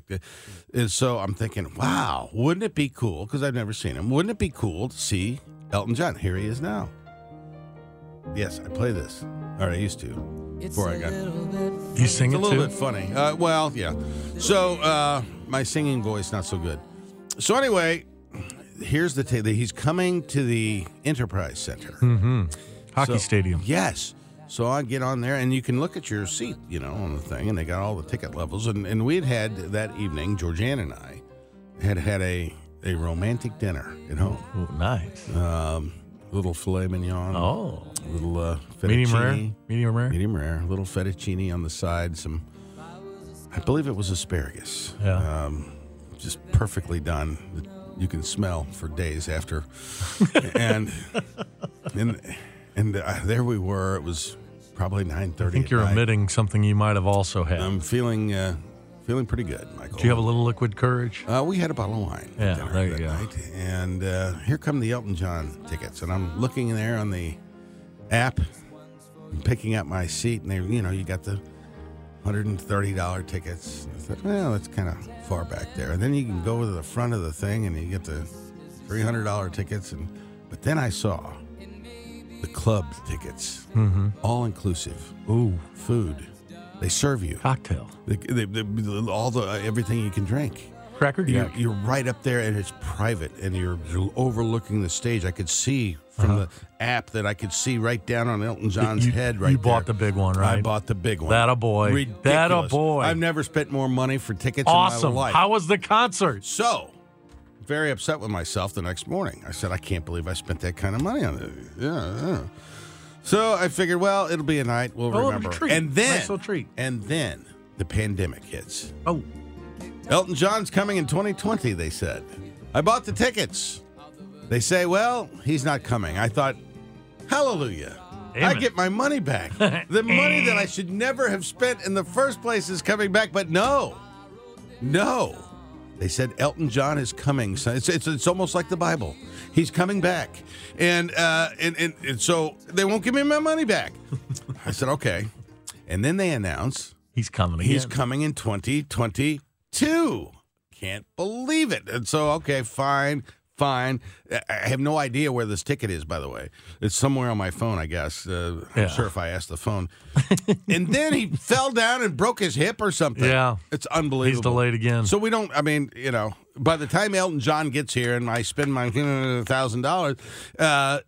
[SPEAKER 1] And so I'm thinking, wow, wouldn't it be cool? Because I've never seen him. Wouldn't it be cool to see Elton John? Here he is now. Yes, I play this. Or I used to before I got.
[SPEAKER 2] you sing
[SPEAKER 1] It's a little
[SPEAKER 2] too.
[SPEAKER 1] bit funny. Uh, well, yeah. So uh, my singing voice not so good. So anyway, here's the ta- he's coming to the Enterprise Center.
[SPEAKER 2] Mm-hmm. Hockey
[SPEAKER 1] So-
[SPEAKER 2] stadium.
[SPEAKER 1] Yes. So I get on there, and you can look at your seat, you know, on the thing, and they got all the ticket levels. And, and we had had that evening, Georgiana and I had had a, a romantic dinner at home.
[SPEAKER 2] Ooh, nice.
[SPEAKER 1] Um, little filet mignon,
[SPEAKER 2] Oh,
[SPEAKER 1] little uh,
[SPEAKER 2] medium rare.
[SPEAKER 1] fettuccine,
[SPEAKER 2] Medium rare.
[SPEAKER 1] medium rare, little fettuccine on the side, some, I believe it was asparagus.
[SPEAKER 2] Yeah.
[SPEAKER 1] Um, just perfectly done. You can smell for days after. and and and uh, there we were. It was probably nine thirty.
[SPEAKER 2] I think you're omitting something you might have also had.
[SPEAKER 1] I'm feeling uh, feeling pretty good, Michael.
[SPEAKER 2] Do you have a little liquid courage?
[SPEAKER 1] Uh, we had a bottle of wine.
[SPEAKER 2] Yeah, there you go.
[SPEAKER 1] Night, and uh, here come the Elton John tickets, and I'm looking there on the app, and picking up my seat, and they, you know, you got the hundred and thirty dollar tickets. I thought, well, that's kind of far back there. And then you can go to the front of the thing, and you get the three hundred dollar tickets, and but then I saw the club tickets,
[SPEAKER 2] Mm-hmm.
[SPEAKER 1] all inclusive,
[SPEAKER 2] Ooh,
[SPEAKER 1] food. They serve you.
[SPEAKER 2] cocktail.
[SPEAKER 1] The, the, the, all the everything you can drink.
[SPEAKER 2] Cracker
[SPEAKER 1] You're,
[SPEAKER 2] Jack.
[SPEAKER 1] you're right up there, and it's private, and you're, you're overlooking the stage. I could see from uh-huh. the app that I could see right down on Elton John's
[SPEAKER 2] you,
[SPEAKER 1] head. Right,
[SPEAKER 2] You bought
[SPEAKER 1] there.
[SPEAKER 2] the big one, right?
[SPEAKER 1] I bought the big one.
[SPEAKER 2] That a boy.
[SPEAKER 1] Ridiculous.
[SPEAKER 2] That a boy.
[SPEAKER 1] I've never spent more money for tickets
[SPEAKER 2] awesome.
[SPEAKER 1] in my life.
[SPEAKER 2] How was the concert?
[SPEAKER 1] so, very upset with myself the next morning. I said, I can't believe I spent that kind of money on it. Yeah, yeah. So I figured, well, it'll be a night we'll
[SPEAKER 2] Oh,
[SPEAKER 1] remember. And then,
[SPEAKER 2] Nice little treat.
[SPEAKER 1] and then the pandemic hits.
[SPEAKER 2] Oh,
[SPEAKER 1] Elton John's coming in 2020, they said. I bought the tickets. They say, well, he's not coming. I thought, hallelujah.
[SPEAKER 2] Damn
[SPEAKER 1] I get my money back. the money that I should never have spent in the first place is coming back. But no, no. They said Elton John is coming. So it's, it's, it's almost like the Bible. He's coming back. And, uh, and, and, and so they won't give me my money back. I said, okay. And then they announce
[SPEAKER 2] he's coming again.
[SPEAKER 1] He's coming in 2022. Can't believe it. And so, okay, fine, fine. I have no idea where this ticket is, by the way. It's somewhere on my phone, I guess. Uh, I'm sure if I ask the phone. and then he fell down and broke his hip or something.
[SPEAKER 2] Yeah.
[SPEAKER 1] It's unbelievable.
[SPEAKER 2] He's delayed again.
[SPEAKER 1] So we don't, I mean, you know, by the time Elton John gets here and I spend my thousand dollars, uh,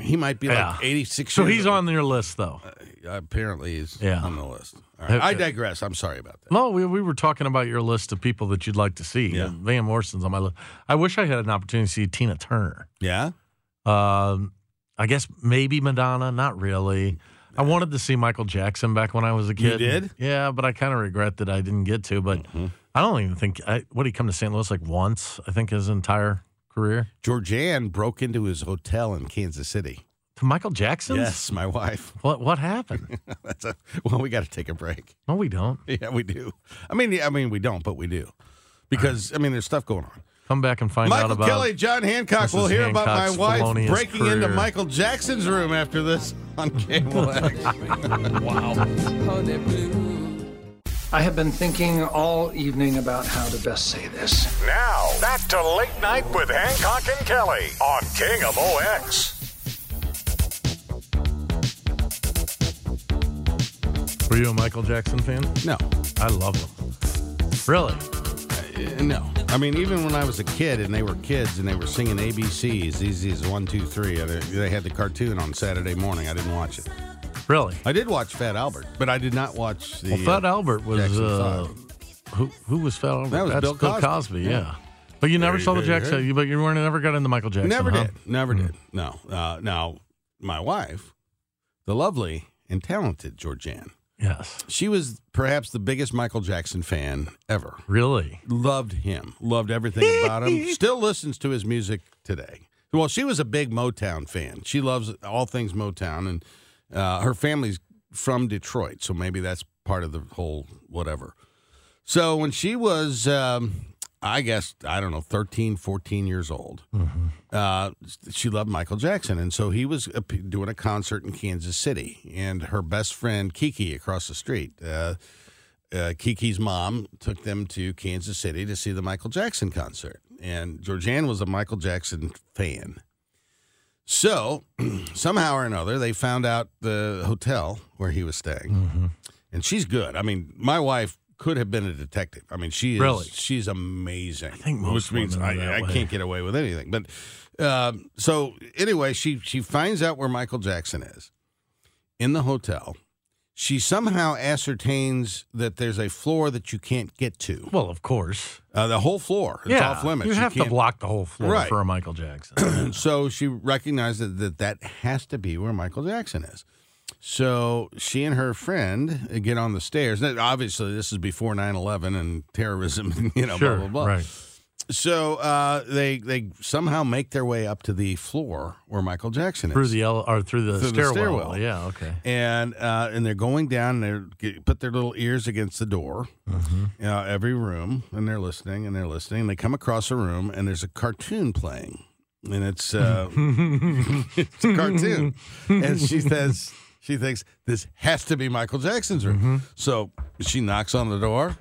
[SPEAKER 1] he might be
[SPEAKER 2] Yeah.
[SPEAKER 1] like eighty six.
[SPEAKER 2] So he's on your list, though.
[SPEAKER 1] apparently he's
[SPEAKER 2] Yeah.
[SPEAKER 1] on the list. Right.
[SPEAKER 2] Uh,
[SPEAKER 1] I digress. I'm sorry about that.
[SPEAKER 2] No, we, we were talking about your list of people that you'd like to see.
[SPEAKER 1] Yeah.
[SPEAKER 2] Uh, Van Morrison's on my list. I wish I had an opportunity to see Tina Turner.
[SPEAKER 1] Yeah,
[SPEAKER 2] Um, I guess maybe Madonna, not really. I wanted to see Michael Jackson back when I was a
[SPEAKER 1] You
[SPEAKER 2] kid.
[SPEAKER 1] did?
[SPEAKER 2] Yeah, but I kind of regret that I didn't get to. But
[SPEAKER 1] Mm-hmm.
[SPEAKER 2] I don't even think I what did he come to St. Louis like once? I think his entire career
[SPEAKER 1] Georgianne broke into his hotel in Kansas City.
[SPEAKER 2] to Michael Jackson's.
[SPEAKER 1] Yes, my wife.
[SPEAKER 2] What what happened?
[SPEAKER 1] That's a well. We got to take a break.
[SPEAKER 2] no, we don't.
[SPEAKER 1] Yeah, we do. I mean, I mean, we don't, but we do because I mean, there's stuff going on.
[SPEAKER 2] Come back and find out
[SPEAKER 1] Michael
[SPEAKER 2] about
[SPEAKER 1] Kelly, John Hancock.
[SPEAKER 2] Mrs.
[SPEAKER 1] We'll hear about my wife
[SPEAKER 2] felonious
[SPEAKER 1] breaking into. Michael Jackson's room after this on KMOX. wow.
[SPEAKER 8] Oh, I have been thinking all evening about how to best say this.
[SPEAKER 4] Now, back to Late Night with Hancock and Kelly on KMOX.
[SPEAKER 2] Were you a Michael Jackson fan?
[SPEAKER 1] No,
[SPEAKER 2] I love him. Really?
[SPEAKER 1] Uh, no. I mean, even when I was a kid and they were kids and they were singing ABCs, easy as one, two, three. They they had the cartoon on Saturday morning. I didn't watch it.
[SPEAKER 2] Really?
[SPEAKER 1] I did watch Fat Albert, but I did not watch the.
[SPEAKER 2] Well, Fat
[SPEAKER 1] uh,
[SPEAKER 2] Albert was uh, who? Who was Fat Albert?
[SPEAKER 1] That was
[SPEAKER 2] That's
[SPEAKER 1] Bill Cosby.
[SPEAKER 2] yeah.
[SPEAKER 1] Yeah.
[SPEAKER 2] But you never
[SPEAKER 1] Very,
[SPEAKER 2] saw the Jackson. You, but you weren't never got into Michael Jackson.
[SPEAKER 1] Never
[SPEAKER 2] huh?
[SPEAKER 1] did. Never did. No. Uh, now, my wife, the lovely and talented Georgianne,
[SPEAKER 2] Yes.
[SPEAKER 1] she was perhaps the biggest Michael Jackson fan ever.
[SPEAKER 2] Really?
[SPEAKER 1] Loved him. Loved everything about him. Still listens to his music today. Well, she was a big Motown fan. She loves all things Motown, and uh, her family's from Detroit, so maybe that's part of the whole whatever. So when she was, um, I guess, I don't know, 13, 14 years old, uh, she loved Michael Jackson. And so he was uh, doing a concert in Kansas City, and her best friend, Kiki, across the street, uh, uh, Kiki's mom took them to Kansas City to see the Michael Jackson concert. And Georgianne was a Michael Jackson fan. So somehow or another, they found out the hotel where he was staying. And she's good. I mean, my wife could have been a detective. I mean, she is
[SPEAKER 2] Really?
[SPEAKER 1] she's amazing. I
[SPEAKER 2] think most
[SPEAKER 1] which means I, I can't get away with anything. But um, so anyway, she she finds out where Michael Jackson is in the hotel. She somehow ascertains that there's a floor that you can't get to.
[SPEAKER 2] Well, of course.
[SPEAKER 1] Uh, the whole floor. It's
[SPEAKER 2] yeah.
[SPEAKER 1] off limits.
[SPEAKER 2] You have to block the whole floor
[SPEAKER 1] Right.
[SPEAKER 2] for a Michael Jackson.
[SPEAKER 1] so she recognizes that, that that has to be where Michael Jackson is. So she and her friend get on the stairs. Now, obviously, this is before 9 11 and terrorism, and you know,
[SPEAKER 2] sure.
[SPEAKER 1] blah, blah, blah.
[SPEAKER 2] Right.
[SPEAKER 1] So uh, they they somehow make their way up to the floor where Michael Jackson is.
[SPEAKER 2] Through the ele- or through the
[SPEAKER 1] Through the
[SPEAKER 2] stairwell.
[SPEAKER 1] stairwell.
[SPEAKER 2] Yeah. Okay.
[SPEAKER 1] and uh, and they're going down. They put their little ears against the door,
[SPEAKER 2] Mm-hmm.
[SPEAKER 1] uh, every room, and they're listening and they're listening. And They come across a room and there's a cartoon playing, and it's uh, it's a cartoon. and she says she thinks this has to be Michael Jackson's room.
[SPEAKER 2] Mm-hmm.
[SPEAKER 1] So she knocks on the door.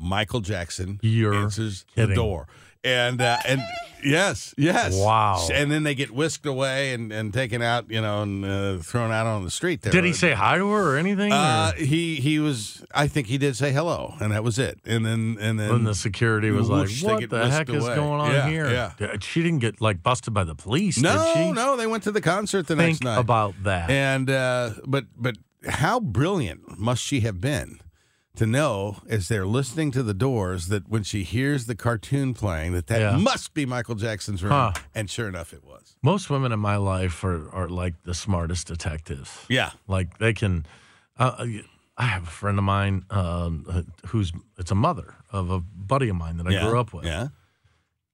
[SPEAKER 1] Michael Jackson
[SPEAKER 2] You're
[SPEAKER 1] answers
[SPEAKER 2] kidding.
[SPEAKER 1] the door. And uh, and yes, yes,
[SPEAKER 2] Wow.
[SPEAKER 1] And then they get whisked away and, and taken out, you know, and uh, thrown out on the street. There.
[SPEAKER 2] Did he say hi to her or anything?
[SPEAKER 1] Uh,
[SPEAKER 2] or-
[SPEAKER 1] he he was. I think he did say hello, and that was it. And then and then
[SPEAKER 2] when the security was like,
[SPEAKER 1] whoosh, they
[SPEAKER 2] "What the
[SPEAKER 1] whisked
[SPEAKER 2] heck is
[SPEAKER 1] away.
[SPEAKER 2] going on
[SPEAKER 1] Yeah,
[SPEAKER 2] here?"
[SPEAKER 1] Yeah.
[SPEAKER 2] She didn't get like busted by the police,
[SPEAKER 1] No,
[SPEAKER 2] did she?
[SPEAKER 1] no, they went to the concert the
[SPEAKER 2] Think
[SPEAKER 1] next night.
[SPEAKER 2] about that.
[SPEAKER 1] And uh, but but how brilliant must she have been to know as they're listening to the Doors that when she hears the cartoon playing that that
[SPEAKER 2] Yeah.
[SPEAKER 1] must be Michael Jackson's room,
[SPEAKER 2] Huh.
[SPEAKER 1] and sure enough, it was.
[SPEAKER 2] Most women in my life are, are like the smartest detectives.
[SPEAKER 1] Yeah.
[SPEAKER 2] Like they can. Uh, I have a friend of mine um, who's it's a mother of a buddy of mine that I
[SPEAKER 1] yeah.
[SPEAKER 2] grew up with.
[SPEAKER 1] Yeah.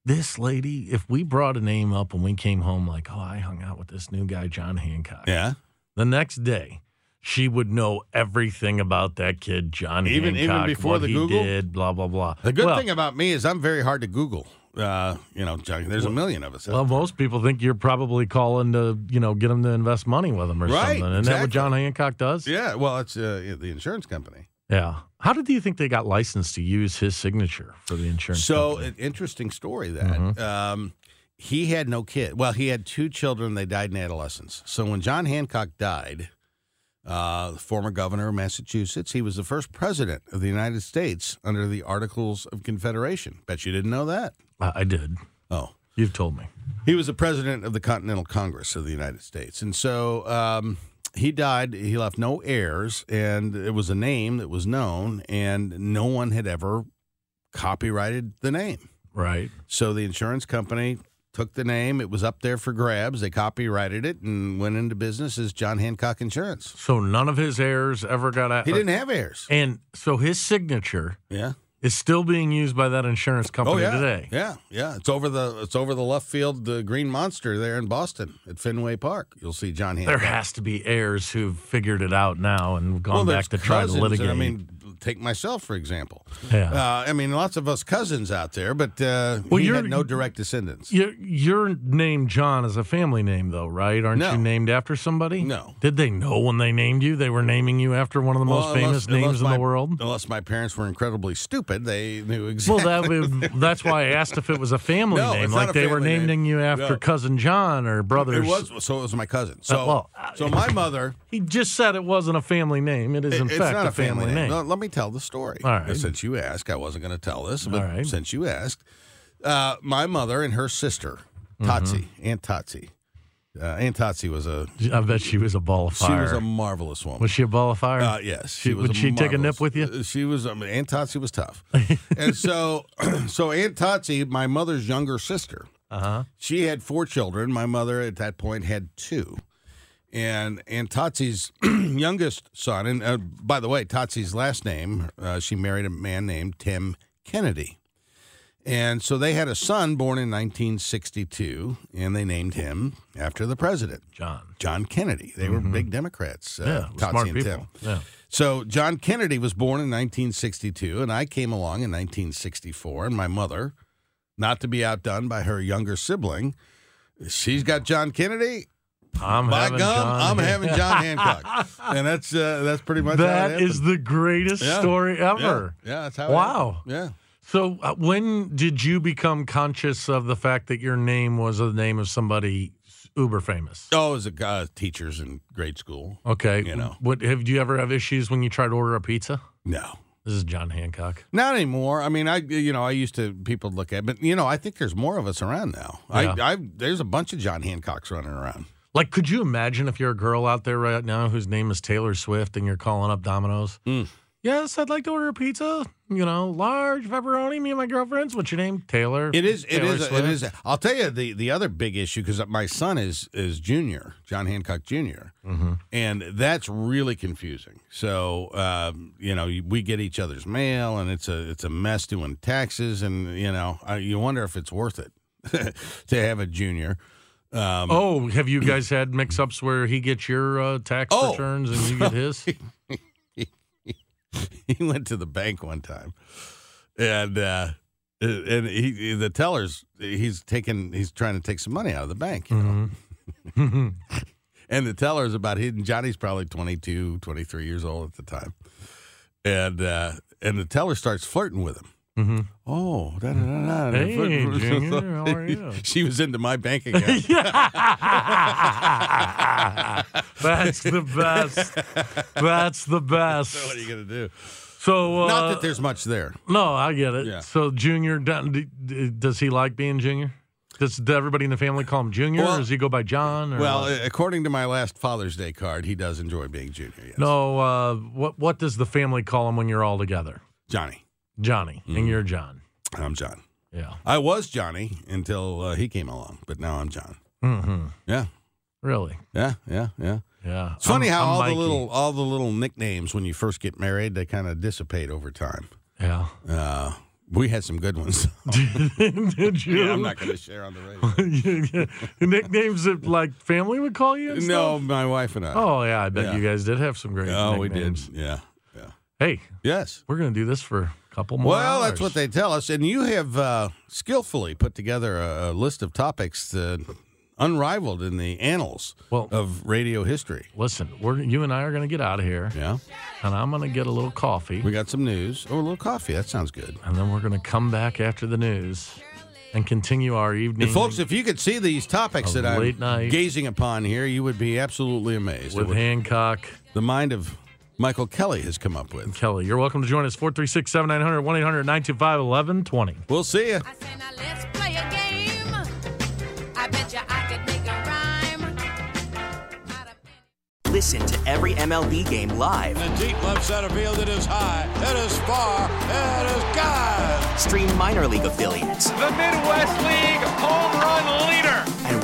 [SPEAKER 2] This lady, if we brought a name up when we came home, like, oh, I hung out with this new guy, John Hancock.
[SPEAKER 1] Yeah.
[SPEAKER 2] The next day, she would know everything about that kid, John
[SPEAKER 1] Even- even before the
[SPEAKER 2] he
[SPEAKER 1] Google?
[SPEAKER 2] did, blah blah blah.
[SPEAKER 1] The good
[SPEAKER 2] Well,
[SPEAKER 1] thing about me is I'm very hard to Google. Uh, you know, there's a million of us.
[SPEAKER 2] Well, most people think you're probably calling to, you know, get them to invest money with them or
[SPEAKER 1] Right,
[SPEAKER 2] something. Isn't that what John Hancock does?
[SPEAKER 1] yeah. Well, it's uh, the insurance company.
[SPEAKER 2] Yeah. How did you think they got licensed to use his signature for the insurance?
[SPEAKER 1] So,
[SPEAKER 2] company?
[SPEAKER 1] an interesting story that
[SPEAKER 2] Mm-hmm.
[SPEAKER 1] um, he had no kid. Well, he had two children. They died in adolescence. So when John Hancock died, uh, former governor of Massachusetts. He was the first president of the United States under the Articles of Confederation. Bet you didn't know that.
[SPEAKER 2] I, I did.
[SPEAKER 1] Oh,
[SPEAKER 2] You've told me.
[SPEAKER 1] he was the president of the Continental Congress of the United States. And so um, he died. He left no heirs, and it was a name that was known, and no one had ever copyrighted the name.
[SPEAKER 2] Right.
[SPEAKER 1] So the insurance company took the name. It was up there for grabs. They copyrighted it and went into business as John Hancock Insurance.
[SPEAKER 2] So none of his heirs ever got out.
[SPEAKER 1] He didn't have heirs.
[SPEAKER 2] And so his signature
[SPEAKER 1] Yeah.
[SPEAKER 2] is still being used by that insurance oh, company
[SPEAKER 1] oh yeah.
[SPEAKER 2] today.
[SPEAKER 1] Yeah, yeah. It's over the it's over the left field, the Green Monster there in Boston at Fenway Park. You'll see John Hancock.
[SPEAKER 2] There has to be heirs who've figured it out now and gone
[SPEAKER 1] well,
[SPEAKER 2] back to try to litigate.
[SPEAKER 1] I mean, take myself for example.
[SPEAKER 2] Yeah.
[SPEAKER 1] Uh, I mean, lots of us cousins out there, but uh,
[SPEAKER 2] Well, you're-
[SPEAKER 1] had no direct descendants.
[SPEAKER 2] your, your name, John, is a family name, though, right? Aren't
[SPEAKER 1] No.
[SPEAKER 2] you named after somebody?
[SPEAKER 1] No.
[SPEAKER 2] Did they know when they named you they were naming you after one of the most
[SPEAKER 1] Well,
[SPEAKER 2] famous
[SPEAKER 1] unless-
[SPEAKER 2] names
[SPEAKER 1] unless
[SPEAKER 2] in
[SPEAKER 1] my-
[SPEAKER 2] the world?
[SPEAKER 1] Unless my parents were incredibly stupid, they knew
[SPEAKER 2] Well,
[SPEAKER 1] exactly.
[SPEAKER 2] that would, that's why I asked if it was a family
[SPEAKER 1] No,
[SPEAKER 2] name, like they were
[SPEAKER 1] family name.
[SPEAKER 2] naming you after
[SPEAKER 1] No.
[SPEAKER 2] cousin John or brothers.
[SPEAKER 1] It was so. It was my cousin. So,
[SPEAKER 2] well, uh,
[SPEAKER 1] so my mother.
[SPEAKER 2] He just said it wasn't a family name. It is, in fact,
[SPEAKER 1] not
[SPEAKER 2] a family, name.
[SPEAKER 1] No, let me tell the story.
[SPEAKER 2] All right.
[SPEAKER 1] Since you asked, I wasn't going to tell this, but
[SPEAKER 2] right.
[SPEAKER 1] since you asked, uh, my mother and her sister,
[SPEAKER 2] Mm-hmm.
[SPEAKER 1] Aunt Totsi. Uh, Aunt Totsi was a
[SPEAKER 2] I bet she was a ball of fire.
[SPEAKER 1] she was a marvelous woman.
[SPEAKER 2] Was she a ball of fire?
[SPEAKER 1] Uh, yes,
[SPEAKER 2] She-
[SPEAKER 1] was
[SPEAKER 2] would she take a nip with you?
[SPEAKER 1] uh, She was. Um, Aunt Totsi was tough, and so, so Aunt Totsi, my mother's younger sister,
[SPEAKER 2] Uh huh.
[SPEAKER 1] she had four children. My mother at that point had two. And and Totsi's youngest son, and uh, by the way, Totsi's last name, uh, she married a man named Tim Kennedy. And so they had a son born in 1962, and they named him after the president,
[SPEAKER 2] John.
[SPEAKER 1] John Kennedy. They were big Democrats, uh,
[SPEAKER 2] Mm-hmm. Yeah,
[SPEAKER 1] Totsi
[SPEAKER 2] smart
[SPEAKER 1] and
[SPEAKER 2] people.
[SPEAKER 1] Tim.
[SPEAKER 2] Yeah.
[SPEAKER 1] So John Kennedy was born in 1962, and I came along in 1964. And my mother, not to be outdone by her younger sibling, she's got John Kennedy.
[SPEAKER 2] I'm
[SPEAKER 1] By
[SPEAKER 2] having
[SPEAKER 1] gum,
[SPEAKER 2] John.
[SPEAKER 1] I'm having John Hancock, and that's uh, that's pretty much
[SPEAKER 2] That is the greatest
[SPEAKER 1] Yeah.
[SPEAKER 2] story ever.
[SPEAKER 1] Yeah, that's how.
[SPEAKER 2] Wow.
[SPEAKER 1] Yeah.
[SPEAKER 2] So, uh, when did you become conscious of the fact that your name was the name of somebody uber famous?
[SPEAKER 1] Oh, as a guy, teachers in grade school.
[SPEAKER 2] Okay.
[SPEAKER 1] You know.
[SPEAKER 2] what have do you ever have issues when you try to order a pizza?
[SPEAKER 1] No,
[SPEAKER 2] This is John Hancock.
[SPEAKER 1] not anymore. I mean, I you know I used to people look at, but you know I think there's more of us around now.
[SPEAKER 2] Yeah.
[SPEAKER 1] I, I there's a bunch of John Hancocks running around.
[SPEAKER 2] Like, could you imagine if you're a girl out there right now whose name is Taylor Swift and you're calling up Domino's?
[SPEAKER 1] Mm.
[SPEAKER 2] Yes, I'd like to order a pizza. You know, large pepperoni. Me and my girlfriends. What's your name? Taylor.
[SPEAKER 1] It is. It
[SPEAKER 2] Taylor
[SPEAKER 1] is.
[SPEAKER 2] Swift?
[SPEAKER 1] is. I'll tell you the the other big issue because my son is is junior, John Hancock junior
[SPEAKER 2] Mm-hmm.
[SPEAKER 1] and that's really confusing. So um, you know, we get each other's mail, and it's a it's a mess doing taxes, and you know, I, you wonder if it's worth it to have a junior. Um,
[SPEAKER 2] Oh, have you guys had mix-ups where he gets your uh, tax
[SPEAKER 1] Oh.
[SPEAKER 2] returns and you get his?
[SPEAKER 1] he went to the bank one time, and uh, and he the tellers he's taking he's trying to take some money out of the bank, you know.
[SPEAKER 2] Mm-hmm.
[SPEAKER 1] and the teller's about hidden Johnny's probably 22, 23 years old at the time, and uh, and the teller starts flirting with him.
[SPEAKER 2] Hmm
[SPEAKER 1] Oh, da, da, da, da.
[SPEAKER 2] Hey, Junior, how are you?
[SPEAKER 1] she was into my bank account.
[SPEAKER 2] That's the best. That's the best.
[SPEAKER 1] so what are you gonna do?
[SPEAKER 2] So, uh,
[SPEAKER 1] Not that there's much there.
[SPEAKER 2] no, I get it.
[SPEAKER 1] Yeah.
[SPEAKER 2] So, Junior, do- d- d- does he like being Junior? Does everybody in the family call him Junior,
[SPEAKER 1] Well-
[SPEAKER 2] or does he go by John? Or
[SPEAKER 1] Well,
[SPEAKER 2] what?
[SPEAKER 1] according to my last Father's Day card, he does enjoy being junior. Yes.
[SPEAKER 2] no. Uh, what what does the family call him when you're all together?
[SPEAKER 1] Johnny.
[SPEAKER 2] Johnny,
[SPEAKER 1] Mm-hmm.
[SPEAKER 2] and you're John.
[SPEAKER 1] I'm John.
[SPEAKER 2] Yeah.
[SPEAKER 1] I was Johnny until uh, he came along, but now I'm John.
[SPEAKER 2] Mm-hmm.
[SPEAKER 1] Yeah,
[SPEAKER 2] Really?
[SPEAKER 1] yeah, yeah, yeah.
[SPEAKER 2] Yeah.
[SPEAKER 1] It's funny
[SPEAKER 2] I'm-
[SPEAKER 1] how
[SPEAKER 2] I'm
[SPEAKER 1] all
[SPEAKER 2] Mikey.
[SPEAKER 1] the little all the little nicknames when you first get married they kind of dissipate over time.
[SPEAKER 2] Yeah.
[SPEAKER 1] Uh, we had some good ones.
[SPEAKER 2] Did you?
[SPEAKER 1] yeah, I'm not going to share on the radio.
[SPEAKER 2] Nicknames that like family would call you?
[SPEAKER 1] no,
[SPEAKER 2] stuff?
[SPEAKER 1] my wife and I.
[SPEAKER 2] Oh yeah, I bet
[SPEAKER 1] Yeah.
[SPEAKER 2] you guys did have some great.
[SPEAKER 1] oh, we did.
[SPEAKER 2] nicknames.
[SPEAKER 1] Yeah, yeah.
[SPEAKER 2] Hey,
[SPEAKER 1] Yes.
[SPEAKER 2] we're gonna do this for couple more.
[SPEAKER 1] Well, that's what they tell us, and you have uh, skillfully put together a, a list of topics uh, unrivaled in the annals
[SPEAKER 2] Well-
[SPEAKER 1] of radio history.
[SPEAKER 2] Listen, we're you and I are gonna get out of here,
[SPEAKER 1] Yeah,
[SPEAKER 2] and I'm gonna get a little coffee,
[SPEAKER 1] we got some news. Oh, a little coffee. That sounds good.
[SPEAKER 2] and then we're gonna come back after the news and continue our evening.
[SPEAKER 1] And folks, if you could see these topics that I'm
[SPEAKER 2] night.
[SPEAKER 1] gazing upon here, you would be absolutely amazed.
[SPEAKER 2] With Hancock
[SPEAKER 1] the mind of Michael Kelly has come up with.
[SPEAKER 2] Kelly, you're welcome to join us. 436 7900 1 800 925 1120.
[SPEAKER 1] We'll see you.
[SPEAKER 9] Let's play a game. I bet you I could make a rhyme.
[SPEAKER 10] Listen to every MLB game live.
[SPEAKER 11] In the deep left center field, it is high, it is far, it is God.
[SPEAKER 10] Stream minor league affiliates.
[SPEAKER 12] The Midwest League home run leader.